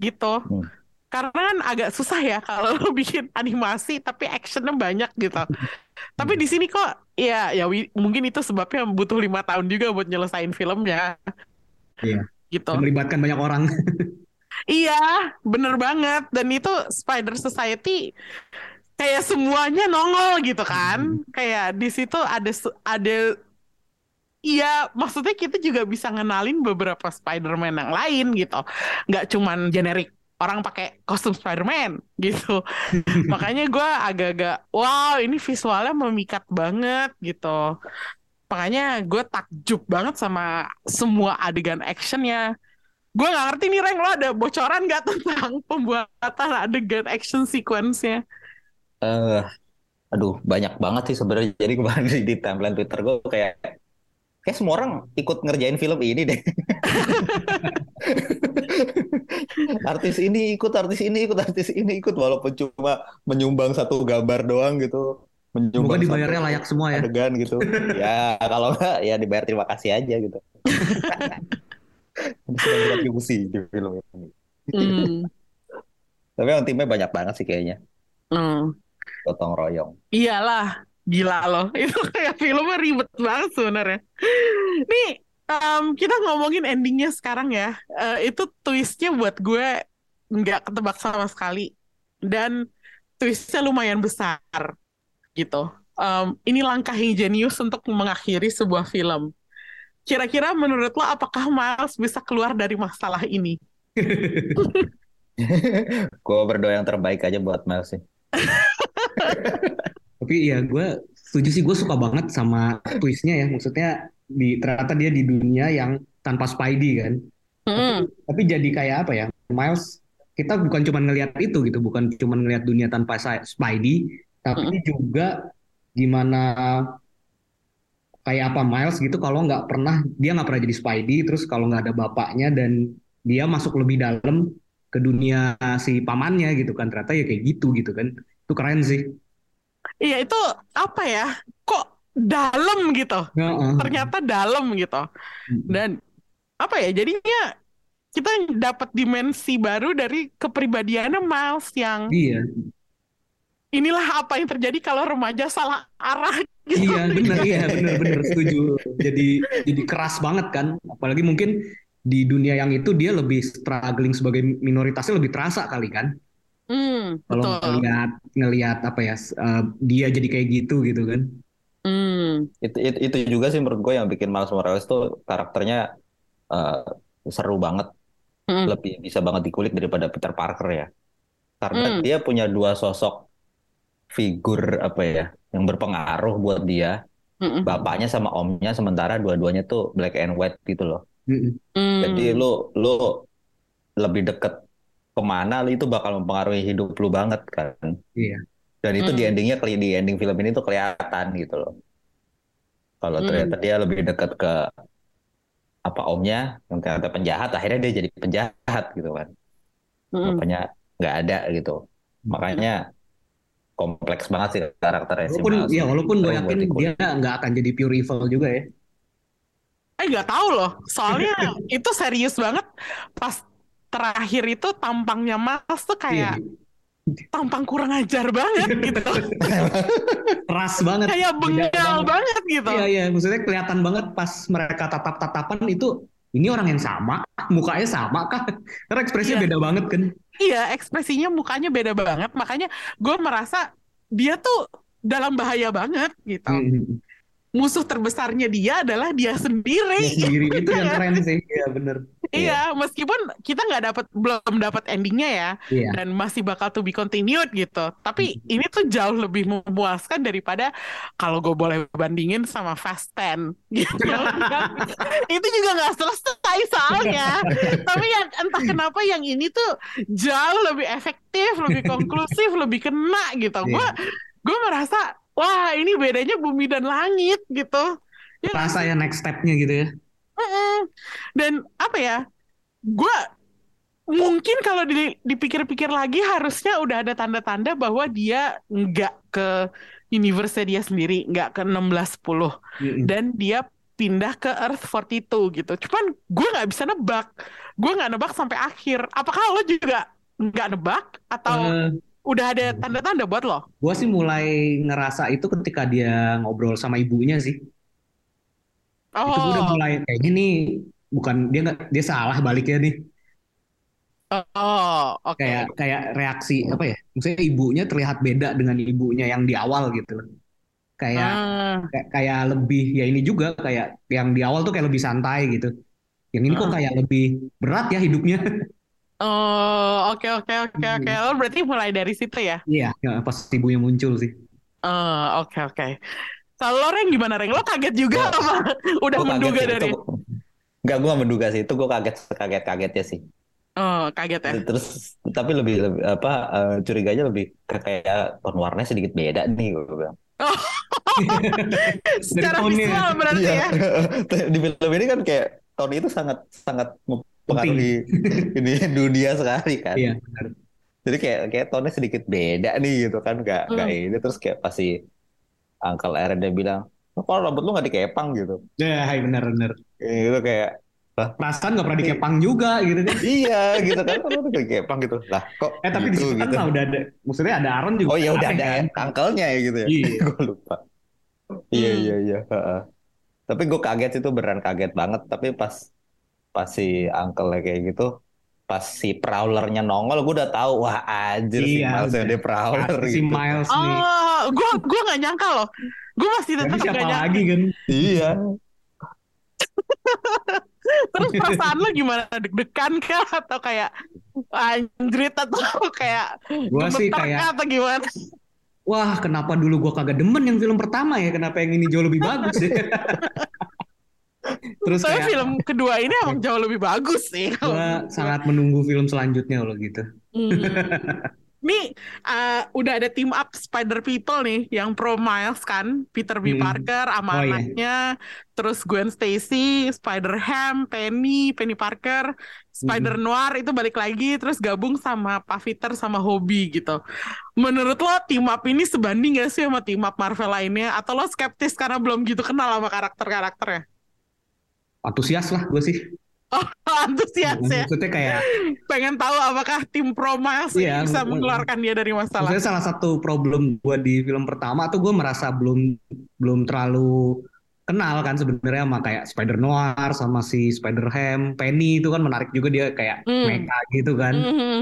gitu. Hmm. Karena kan agak susah ya kalau [LAUGHS] lo bikin animasi tapi actionnya banyak gitu. Tapi di sini kok ya ya mungkin itu sebabnya butuh lima tahun juga buat nyelesain filmnya. Iya. Gitu. Melibatkan banyak orang. [LAUGHS] Iya, bener banget. Dan itu Spider Society kayak semuanya nongol gitu kan. Kayak di situ ada ada Iya, maksudnya kita juga bisa ngenalin beberapa Spider-Man yang lain gitu. Nggak cuman generik orang pakai kostum Spider-Man gitu. [LAUGHS] Makanya gue agak-agak, wow ini visualnya memikat banget gitu. Makanya gue takjub banget sama semua adegan actionnya. Gue nggak ngerti nih Reng, lo ada bocoran nggak [LAUGHS] tentang pembuatan adegan action sequence-nya? Eh, aduh banyak banget sih sebenarnya. Jadi kemarin di, [LAUGHS] di timeline Twitter gue kayak kayak semua orang ikut ngerjain film ini deh. Artis ini ikut, artis ini ikut, artis ini ikut walaupun cuma menyumbang satu gambar doang gitu. Semoga Menyumbang dibayarnya satu layak semua ya. adegan gitu. ya kalau enggak ya dibayar terima kasih aja gitu. [LAUGHS] Sudah berkontribusi di film ini. Hmm. Tapi yang timnya banyak banget sih kayaknya. Hmm. Gotong royong. Iyalah, gila loh. [LAUGHS] Itu kayak filmnya ribet banget sebenarnya. Nih, em, kita ngomongin endingnya sekarang ya. Eh, itu twistnya buat gue nggak ketebak sama sekali. Dan twistnya lumayan besar gitu. Em, ini langkah yang jenius untuk mengakhiri sebuah film. Kira-kira menurut lo apakah Miles bisa keluar dari masalah ini? [LAUGHS] Gue berdoa yang terbaik aja buat Mel sih. [LAUGHS] Tapi ya gue setuju sih gue suka banget sama twistnya ya. Maksudnya di ternyata dia di dunia yang tanpa Spidey kan. Hmm, Tapi jadi kayak apa ya? Miles kita bukan cuma ngelihat itu gitu, bukan cuma ngelihat dunia tanpa Spidey, tapi juga gimana kayak apa Miles gitu kalau nggak pernah dia nggak pernah jadi Spidey, terus kalau nggak ada bapaknya dan dia masuk lebih dalam ke dunia si pamannya gitu kan ternyata ya kayak gitu gitu kan itu keren sih Iya itu apa ya? Dalam gitu? Heeh. ternyata dalam gitu. Dan apa ya? Jadinya kita dapat dimensi baru dari kepribadiannya Miles yang iya inilah apa yang terjadi kalau remaja salah arah [LAUGHS] gitu. Iya benar iya benar benar setuju. Jadi jadi keras banget kan. Apalagi mungkin di dunia yang itu dia lebih struggling sebagai minoritasnya lebih terasa kali kan. Hmm, Kalau ngelihat ngelihat apa ya eh, dia jadi kayak gitu gitu kan. Hmm, Itu, itu, itu juga sih menurut gue yang bikin Miles Morales tuh karakternya eh, seru banget. hmm, Lebih bisa banget dikulik daripada Peter Parker ya. Karena Hmm. dia punya dua sosok figur apa ya yang berpengaruh buat dia. hmm, Bapaknya sama omnya sementara dua-duanya tuh black and white gitu loh. Hmm. Jadi lu lu lebih deket ke mana lu itu bakal mempengaruhi hidup lu banget kan. Iya. Dan itu di Hmm. endingnya keli- di ending film ini tuh kelihatan gitu loh. Kalau Hmm. ternyata dia lebih dekat ke apa omnya yang ternyata penjahat, akhirnya dia jadi penjahat gitu kan. Hmm. Bapaknya nggak ada gitu. Makanya kompleks banget sih karakternya si Walaupun Miles. ya walaupun gue yakin dia nggak akan jadi pure evil juga ya. Eh nggak tahu loh, soalnya [LAUGHS] itu serius banget. Pas terakhir itu tampangnya Miles tuh kayak Iya. Tampang kurang ajar banget gitu. [LAUGHS] Keras banget. kayak bengal banget gitu. Iya iya, maksudnya kelihatan banget pas mereka tatap-tatapan itu ini orang yang sama, mukanya sama kah? Karena ekspresinya Iya. beda banget kan. Iya, ekspresinya mukanya beda banget. Makanya gue merasa dia tuh dalam bahaya banget gitu. Hmm. Musuh terbesarnya dia adalah dia sendiri. Dia sendiri [LAUGHS] itu yang keren sih. Iya bener. Iya, meskipun kita nggak dapat belum dapat endingnya ya, Iya. dan masih bakal to be continued gitu. Tapi ini tuh jauh lebih memuaskan daripada kalau gue boleh bandingin sama Fast 10 [LAUGHS] gitu. [LAUGHS] itu juga nggak selesai soalnya. Tapi yang entah kenapa yang ini tuh jauh lebih efektif, lebih konklusif, lebih kena gitu. Gue gue merasa wah ini bedanya bumi dan langit gitu. Ya Rasa ya next stepnya gitu ya. Dan apa ya? Gue mungkin kalau di- dipikir-pikir lagi harusnya udah ada tanda-tanda bahwa dia nggak ke universe dia sendiri, nggak ke 1610 Mm-mm. dan dia pindah ke Earth 42 gitu. Cuman gue nggak bisa nebak. Gue nggak nebak sampai akhir. Apakah lo juga nggak nebak atau Eh, udah ada tanda-tanda buat lo? Gua sih mulai ngerasa itu ketika dia ngobrol sama ibunya sih. Itu gua udah Oh, mulai kayaknya nih bukan dia nggak dia salah baliknya nih. oh, oke. Kayak kayak reaksi apa ya? Maksudnya ibunya terlihat beda dengan ibunya yang di awal gitu. Kayak Ah, kayak, kayak lebih ya ini juga kayak yang di awal tuh kayak lebih santai gitu. Yang ini kok Ah. kayak lebih berat ya hidupnya. [LAUGHS] oh, oke, oke, oke, oke. Hmm. Oh, berarti mulai dari situ ya? Iya, ya, pas ibunya muncul sih. Eh, oke oke. Kalau lo Reng gimana Reng? Lo kaget juga Gua- apa? Udah kaget menduga sih, dari? itu Enggak, gue menduga sih. Itu gue kaget kaget kagetnya sih. Oh, kaget ya. Terus tapi lebih, lebih apa eh, curiganya lebih kayak tone warnanya sedikit beda nih gue bilang. [LAUGHS] Secara tone-nya. visual berarti Iya. ya. [LAUGHS] Di film ini kan kayak tone itu sangat sangat mempengaruhi [LAUGHS] ini dunia sekali kan. Iya, benar. Jadi kayak kayak tone sedikit beda nih gitu kan, nggak nggak Hmm. ini terus kayak pasti Uncle Aaron dia bilang, "Oh, kalau rambut lu nggak dikepang gitu. Ya, hai, benar benar. Gitu kayak Perasaan nggak pernah dikepang juga gitu kan. iya gitu kan, kalau udah dikepang gitu. Lah kok Eh tapi di gitu, situ kan gitu. lah udah ada, maksudnya ada Aaron juga. Oh ya udah aneh ada kan. angkelnya ya gitu ya. Iya. [LAUGHS] gue lupa. Iya Hmm. iya iya. heeh. Tapi gue kaget itu beneran kaget banget. Tapi pas pas si uncle kayak gitu, pas si prowlernya nongol, gue udah tahu wah anjir si Iya, Miles udah. dia prowler Pasti si gitu. Miles nih. Oh, gue gue nggak nyangka loh. Gue masih tetap siapa nggak nyangka. lagi kan? Iya. [LAUGHS] Terus perasaan lo gimana? Deg-degan kah atau kayak anjrit atau [LAUGHS] kayak Gua sih kayak atau gimana? Wah, kenapa dulu gua kagak demen yang film pertama ya? Kenapa yang ini jauh lebih bagus ya? [LAUGHS] Terus Tapi kayak film kedua ini emang jauh lebih bagus sih. gua sangat menunggu film selanjutnya loh gitu. Hmm. Nih eh, udah ada team up Spider People nih yang pro Miles kan, Peter B. Hmm. Parker sama Oh, iya. anaknya, terus Gwen Stacy, Spider Ham, Penny, Penny Parker, Spider Noir itu balik lagi, terus gabung sama Pak Peter sama Hobie gitu. Menurut lo team up ini sebanding gak sih sama team up Marvel lainnya? Atau lo skeptis karena belum gitu kenal sama karakter-karakternya? Antusias lah gue sih. Oh, [LAUGHS] antusias ya. Maksudnya kayak Pengen tahu apakah tim pro Miles ini Iya, bisa mm, mengeluarkan dia dari masalah. Maksudnya salah satu problem gue di film pertama tuh gue merasa belum belum terlalu kenal kan sebenarnya sama kayak Spider Noir sama si Spider Ham, Penny itu kan menarik juga dia kayak Hmm. mecha gitu kan. Mhm.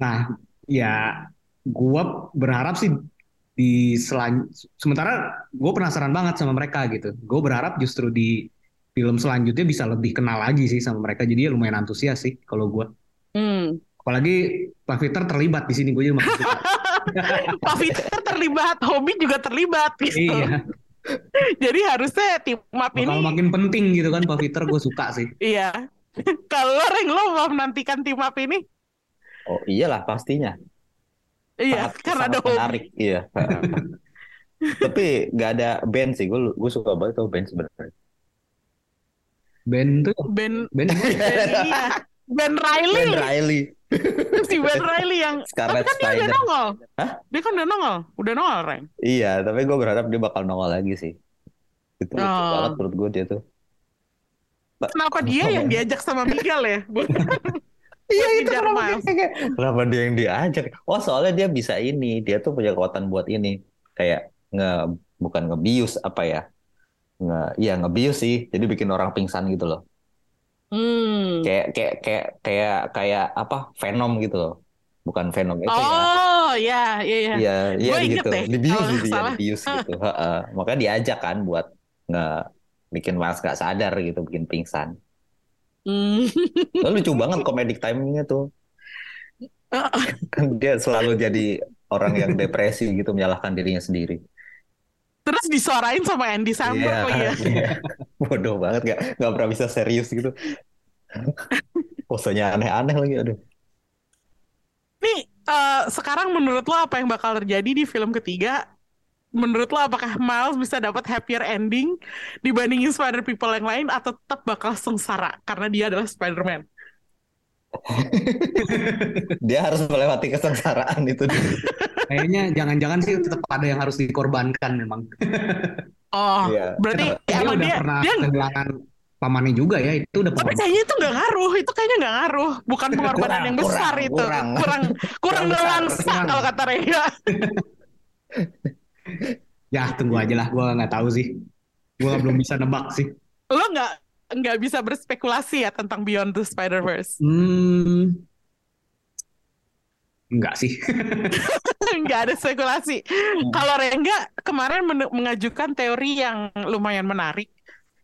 Nah, ya gue berharap sih di selan sementara gue penasaran banget sama mereka gitu. Gue berharap justru di film selanjutnya bisa lebih kenal lagi sih sama mereka. Jadi ya lumayan antusias sih kalau gue. Hmm. Apalagi Pak Peter terlibat di sini gue jadi makin suka. [LAUGHS] Pak Peter terlibat, Hobi juga terlibat gitu. iya. [LAUGHS] Jadi harusnya tim up Bakal ini makin penting gitu kan Pak Peter gue suka sih. [LAUGHS] iya. Kalau Reng lo mau menantikan tim up ini? Oh iyalah pastinya. Iya, Sangat- karena sangat ada Hobi. menarik. Iya. Tapi nggak ada band sih. Gue gue suka banget tuh band sebenarnya. Ben tuh Ben [LAUGHS] Ben Ben. Ben Riley, Ben Riley, [LAUGHS] si Ben Riley yang [LAUGHS] Scarlet tapi kan dia udah nongol. Hah? Dia kan udah nongol, udah nongol Reng. Iya, tapi gue berharap dia bakal nongol lagi sih. Itu lucu Oh. banget menurut gue dia tuh. Kenapa dia yang diajak sama Miguel ya? Iya itu kenapa dia, kenapa dia yang diajak? Oh soalnya dia bisa ini, dia tuh punya kekuatan buat ini, kayak nge bukan ngebius apa ya? Nge, iya ngebius sih, jadi bikin orang pingsan gitu loh. Hmm. Kayak kayak kayak kayak kayak apa? Venom gitu loh. Bukan Venom itu ya. Oh, ya, iya, iya. Iya, iya inget gitu. deh, Dibius nggak gitu ya, dibius gitu. Heeh. Makanya diajak kan buat nggak bikin Miles nggak sadar gitu, bikin pingsan. Hmm. Lalu lucu banget komedic timingnya tuh. Kan [LAUGHS] [LAUGHS] dia selalu jadi orang yang depresi gitu, menyalahkan dirinya sendiri. Terus disuarain sama Andy Samberg lagi ya. [LAUGHS] iya. Bodoh banget, nggak nggak pernah bisa serius gitu. [LAUGHS] Posenya aneh-aneh lagi, aduh. Nih, eh, sekarang menurut lo apa yang bakal terjadi di film ketiga? Menurut lo apakah Miles bisa dapat happier ending dibandingin Spider People yang lain atau tetap bakal sengsara karena dia adalah Spider-Man? [LAUGHS] Dia harus melewati kesengsaraan itu. Kayaknya jangan-jangan sih tetap ada yang harus dikorbankan memang. Oh, Iya. berarti dia emang udah dia pernah dia kehilangan pamannya juga ya, itu udah tapi kayaknya itu nggak ngaruh, itu kayaknya nggak ngaruh, bukan pengorbanan Kurang, yang besar kurang, itu, kurang. kurang, kurang Kurang besar, nelangsa kurang. kalau kata Rega. [LAUGHS] Ya tunggu aja lah, gue nggak tahu sih. Gue belum bisa nebak sih. Lo nggak nggak bisa berspekulasi ya tentang Beyond the Spider-Verse. Hmm, enggak sih. [LAUGHS] nggak ada spekulasi. Kalau Rengga kemarin men- mengajukan teori yang lumayan menarik,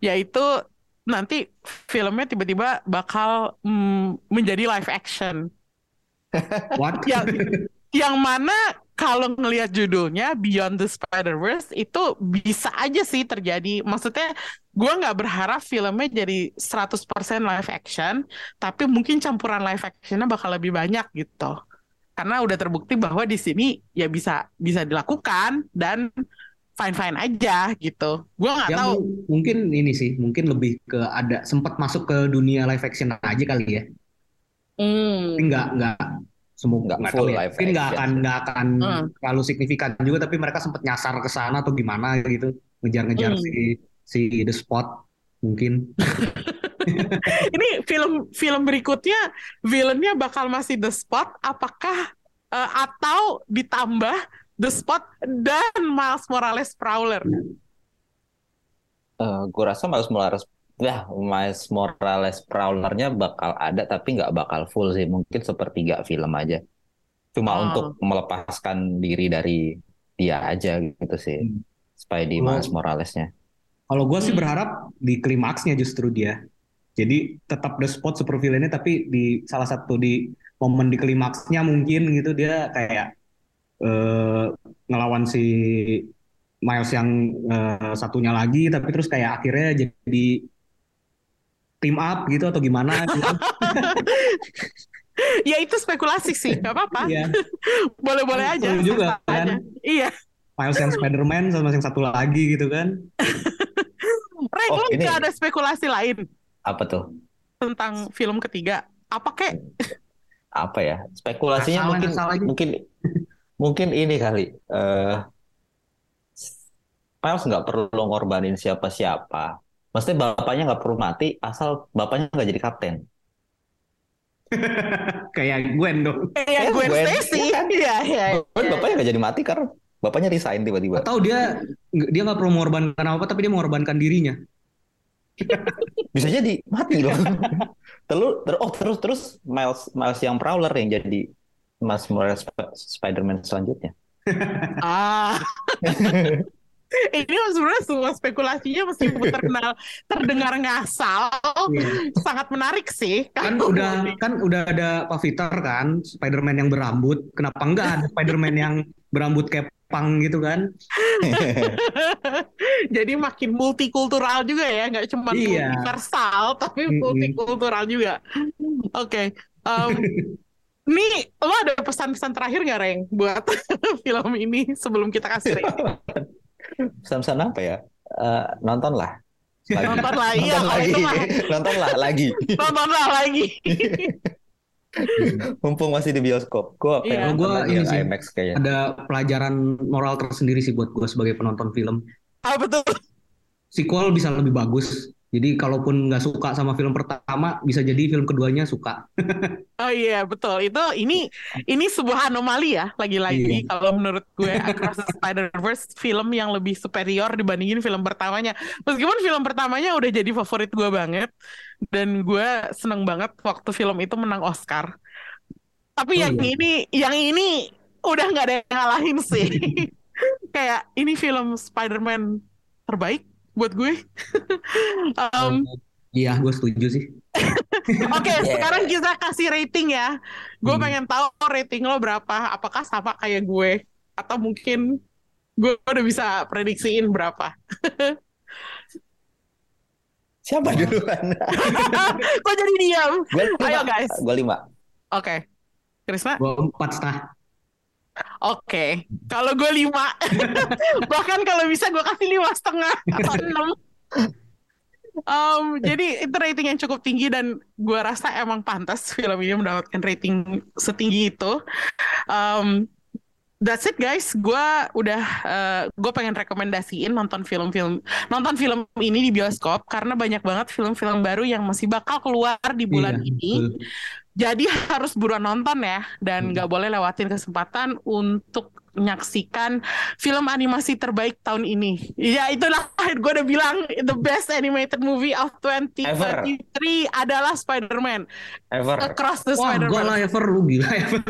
yaitu nanti filmnya tiba-tiba bakal mm, menjadi live action. [LAUGHS] What? Yang yang mana kalau ngelihat judulnya Beyond the Spider-Verse itu bisa aja sih terjadi. Maksudnya gue nggak berharap filmnya jadi 100% live action, tapi mungkin campuran live actionnya bakal lebih banyak gitu. Karena udah terbukti bahwa di sini ya bisa bisa dilakukan dan fine-fine aja gitu. Gue nggak Ya tahu. mu- mungkin ini sih, mungkin lebih ke ada sempat masuk ke dunia live action aja kali ya. Hmm. Tapi nggak semua Nggak full tahu ya. live Mungkin nggak akan nggak akan Hmm. terlalu signifikan juga, tapi mereka sempat nyasar ke sana atau gimana gitu, ngejar-ngejar Hmm. si si The Spot mungkin. [LAUGHS] Ini film film berikutnya villainnya bakal masih The Spot apakah eh, atau ditambah The Spot dan Miles Morales Prowler? Eh, gue rasa Miles Morales, ya Miles Morales Prowler-nya bakal ada, tapi nggak bakal full sih. Mungkin sepertiga film aja. Cuma Oh. untuk melepaskan diri dari dia aja gitu sih. Hmm. Spidey Miles Morales-nya. Kalau gue sih Hmm. berharap di klimaksnya justru dia. Jadi tetap The Spot super villainnya, tapi di salah satu di momen di klimaksnya mungkin gitu dia kayak eh, ngelawan si Miles yang eh, satunya lagi, tapi terus kayak akhirnya jadi team up gitu atau gimana [LAUGHS] gitu. Ya itu spekulasi sih, nggak apa-apa. Iya. [LAUGHS] Boleh-boleh aja. Seru juga, sah-sah aja. kan? Iya. Miles yang Spider-Man sama yang satu lagi gitu kan. [LAUGHS] Reng, Oh, lo ini- nggak ada spekulasi lain Apa tuh? tentang film ketiga? Apa kek? Apa ya? Spekulasinya Asal- mungkin asal aja. mungkin mungkin ini kali. eh Miles nggak perlu ngorbanin siapa-siapa. Maksudnya bapaknya nggak perlu mati asal bapaknya nggak jadi kapten. [LAUGHS] Kayak Gwen dong. Kayak Eh, Gwen Gwen. Stacy. Iya? Iya, iya. Bapaknya nggak jadi mati karena bapaknya resign tiba-tiba. Atau dia dia nggak perlu mengorbankan apa, tapi dia mengorbankan dirinya. [LAUGHS] Bisa jadi mati loh. [LAUGHS] terus terus oh terus terus Miles Miles yang Prowler yang jadi Miles Morales Sp- Spider-Man selanjutnya. Ah. Ini sebenarnya semua spekulasinya meskipun terkenal terdengar ngasal, Iya. sangat menarik sih. kan udah kan udah ada Pak Peter kan Spider-Man yang berambut kenapa enggak ada Spider-Man yang berambut kayak pang gitu kan [LAUGHS] Jadi makin multikultural juga ya, nggak cuma Iya. universal tapi multikultural juga. Oke, em, [LAUGHS] nih lo ada pesan-pesan terakhir nggak Reng buat [LAUGHS] film ini sebelum kita kasih rating? Pesan-pesan apa ya? Eh, nontonlah. Lagi. Nonton lah, iya, Nonton kalau lagi. itu mah. Nontonlah lagi. Nontonlah lagi. [LAUGHS] Mumpung masih di bioskop. Gue pengen Iya. nonton Gua lagi ini sih. IMAX kayaknya. ada pelajaran moral tersendiri sih buat gue sebagai penonton film Apa tuh? sequel bisa lebih bagus jadi kalaupun nggak suka sama film pertama bisa jadi film keduanya suka. [LAUGHS] Oh iya betul. Itu ini [LAUGHS] ini sebuah anomali ya lagi-lagi. Iya. kalau menurut gue [LAUGHS] Across the Spider-Verse film yang lebih superior dibandingin film pertamanya. Meskipun film pertamanya udah jadi favorit gue banget dan gue seneng banget waktu film itu menang Oscar. Tapi Oh, yang iya. ini yang ini udah nggak ada yang ngalahin sih. Kayak ini film Spider-Man terbaik buat gue. um, Iya, gue setuju sih. Oke, [LAUGHS] Yeah. sekarang kita kasih rating ya. Gue Hmm. pengen tahu rating lo berapa. Apakah sama kayak gue? Atau mungkin gue udah bisa prediksiin berapa? [LAUGHS] Siapa duluan? [LAUGHS] Kok jadi diam? lima. Ayo, guys. Gue lima. Oke. Krisna? Gue empat setengah. Oke. Kalau gue lima. [LAUGHS] Bahkan kalau bisa gue kasih lima setengah atau enam. Um, jadi itu rating yang cukup tinggi dan gue rasa emang pantas film ini mendapatkan rating setinggi itu. Um, that's it guys. Gue udah gue pengen rekomendasiin nonton film-film nonton film ini di bioskop karena banyak banget film-film baru yang masih bakal keluar di bulan Iya, ini. betul. Jadi [LAUGHS] harus buruan nonton ya dan Hmm. nggak boleh lewatin kesempatan untuk menyaksikan film animasi terbaik tahun ini. Ya itulah [LAUGHS] gue udah bilang the best animated movie of 2023 adalah Spider-Man Ever. Across the Wah, gue Spider-Man. lah ever lu gila ever. [LAUGHS]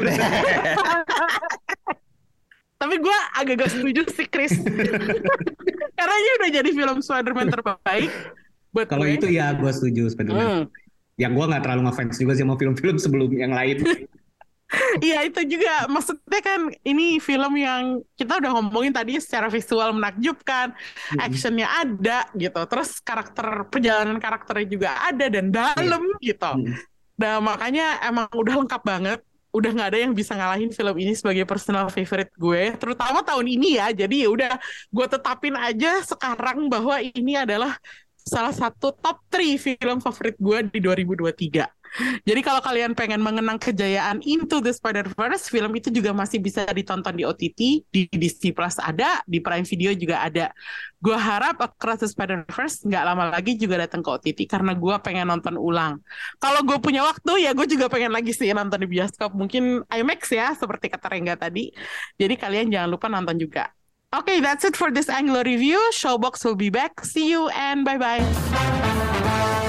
Tapi gue agak gak setuju sih Chris. Karena ini udah jadi film Spider-Man terbaik Kalau itu ya gue setuju Spider-Man. Hmm. Yang gue nggak terlalu ngefans juga sih sama film-film sebelum yang lain. [LAUGHS] Iya itu juga maksudnya kan ini film yang kita udah ngomongin tadi secara visual menakjubkan, Hmm. actionnya ada gitu, terus karakter perjalanan karakternya juga ada dan dalam gitu. Hmm. Nah makanya emang udah lengkap banget, udah nggak ada yang bisa ngalahin film ini sebagai personal favorite gue, terutama tahun ini ya. Jadi ya udah gue tetapin aja sekarang bahwa ini adalah salah satu top 3 film favorit gue di 2023. Jadi kalau kalian pengen mengenang kejayaan Into the Spider-Verse, film itu juga masih bisa ditonton di OTT, di Disney Plus ada, di Prime Video juga ada. Gue harap Across the Spider-Verse nggak lama lagi juga datang ke OTT karena gue pengen nonton ulang. Kalau gue punya waktu ya gue juga pengen lagi sih nonton di bioskop, mungkin IMAX ya seperti kata Rengga tadi. Jadi kalian jangan lupa nonton juga. Okay, that's it for this Anglo review. Showbox will be back. See you and bye-bye.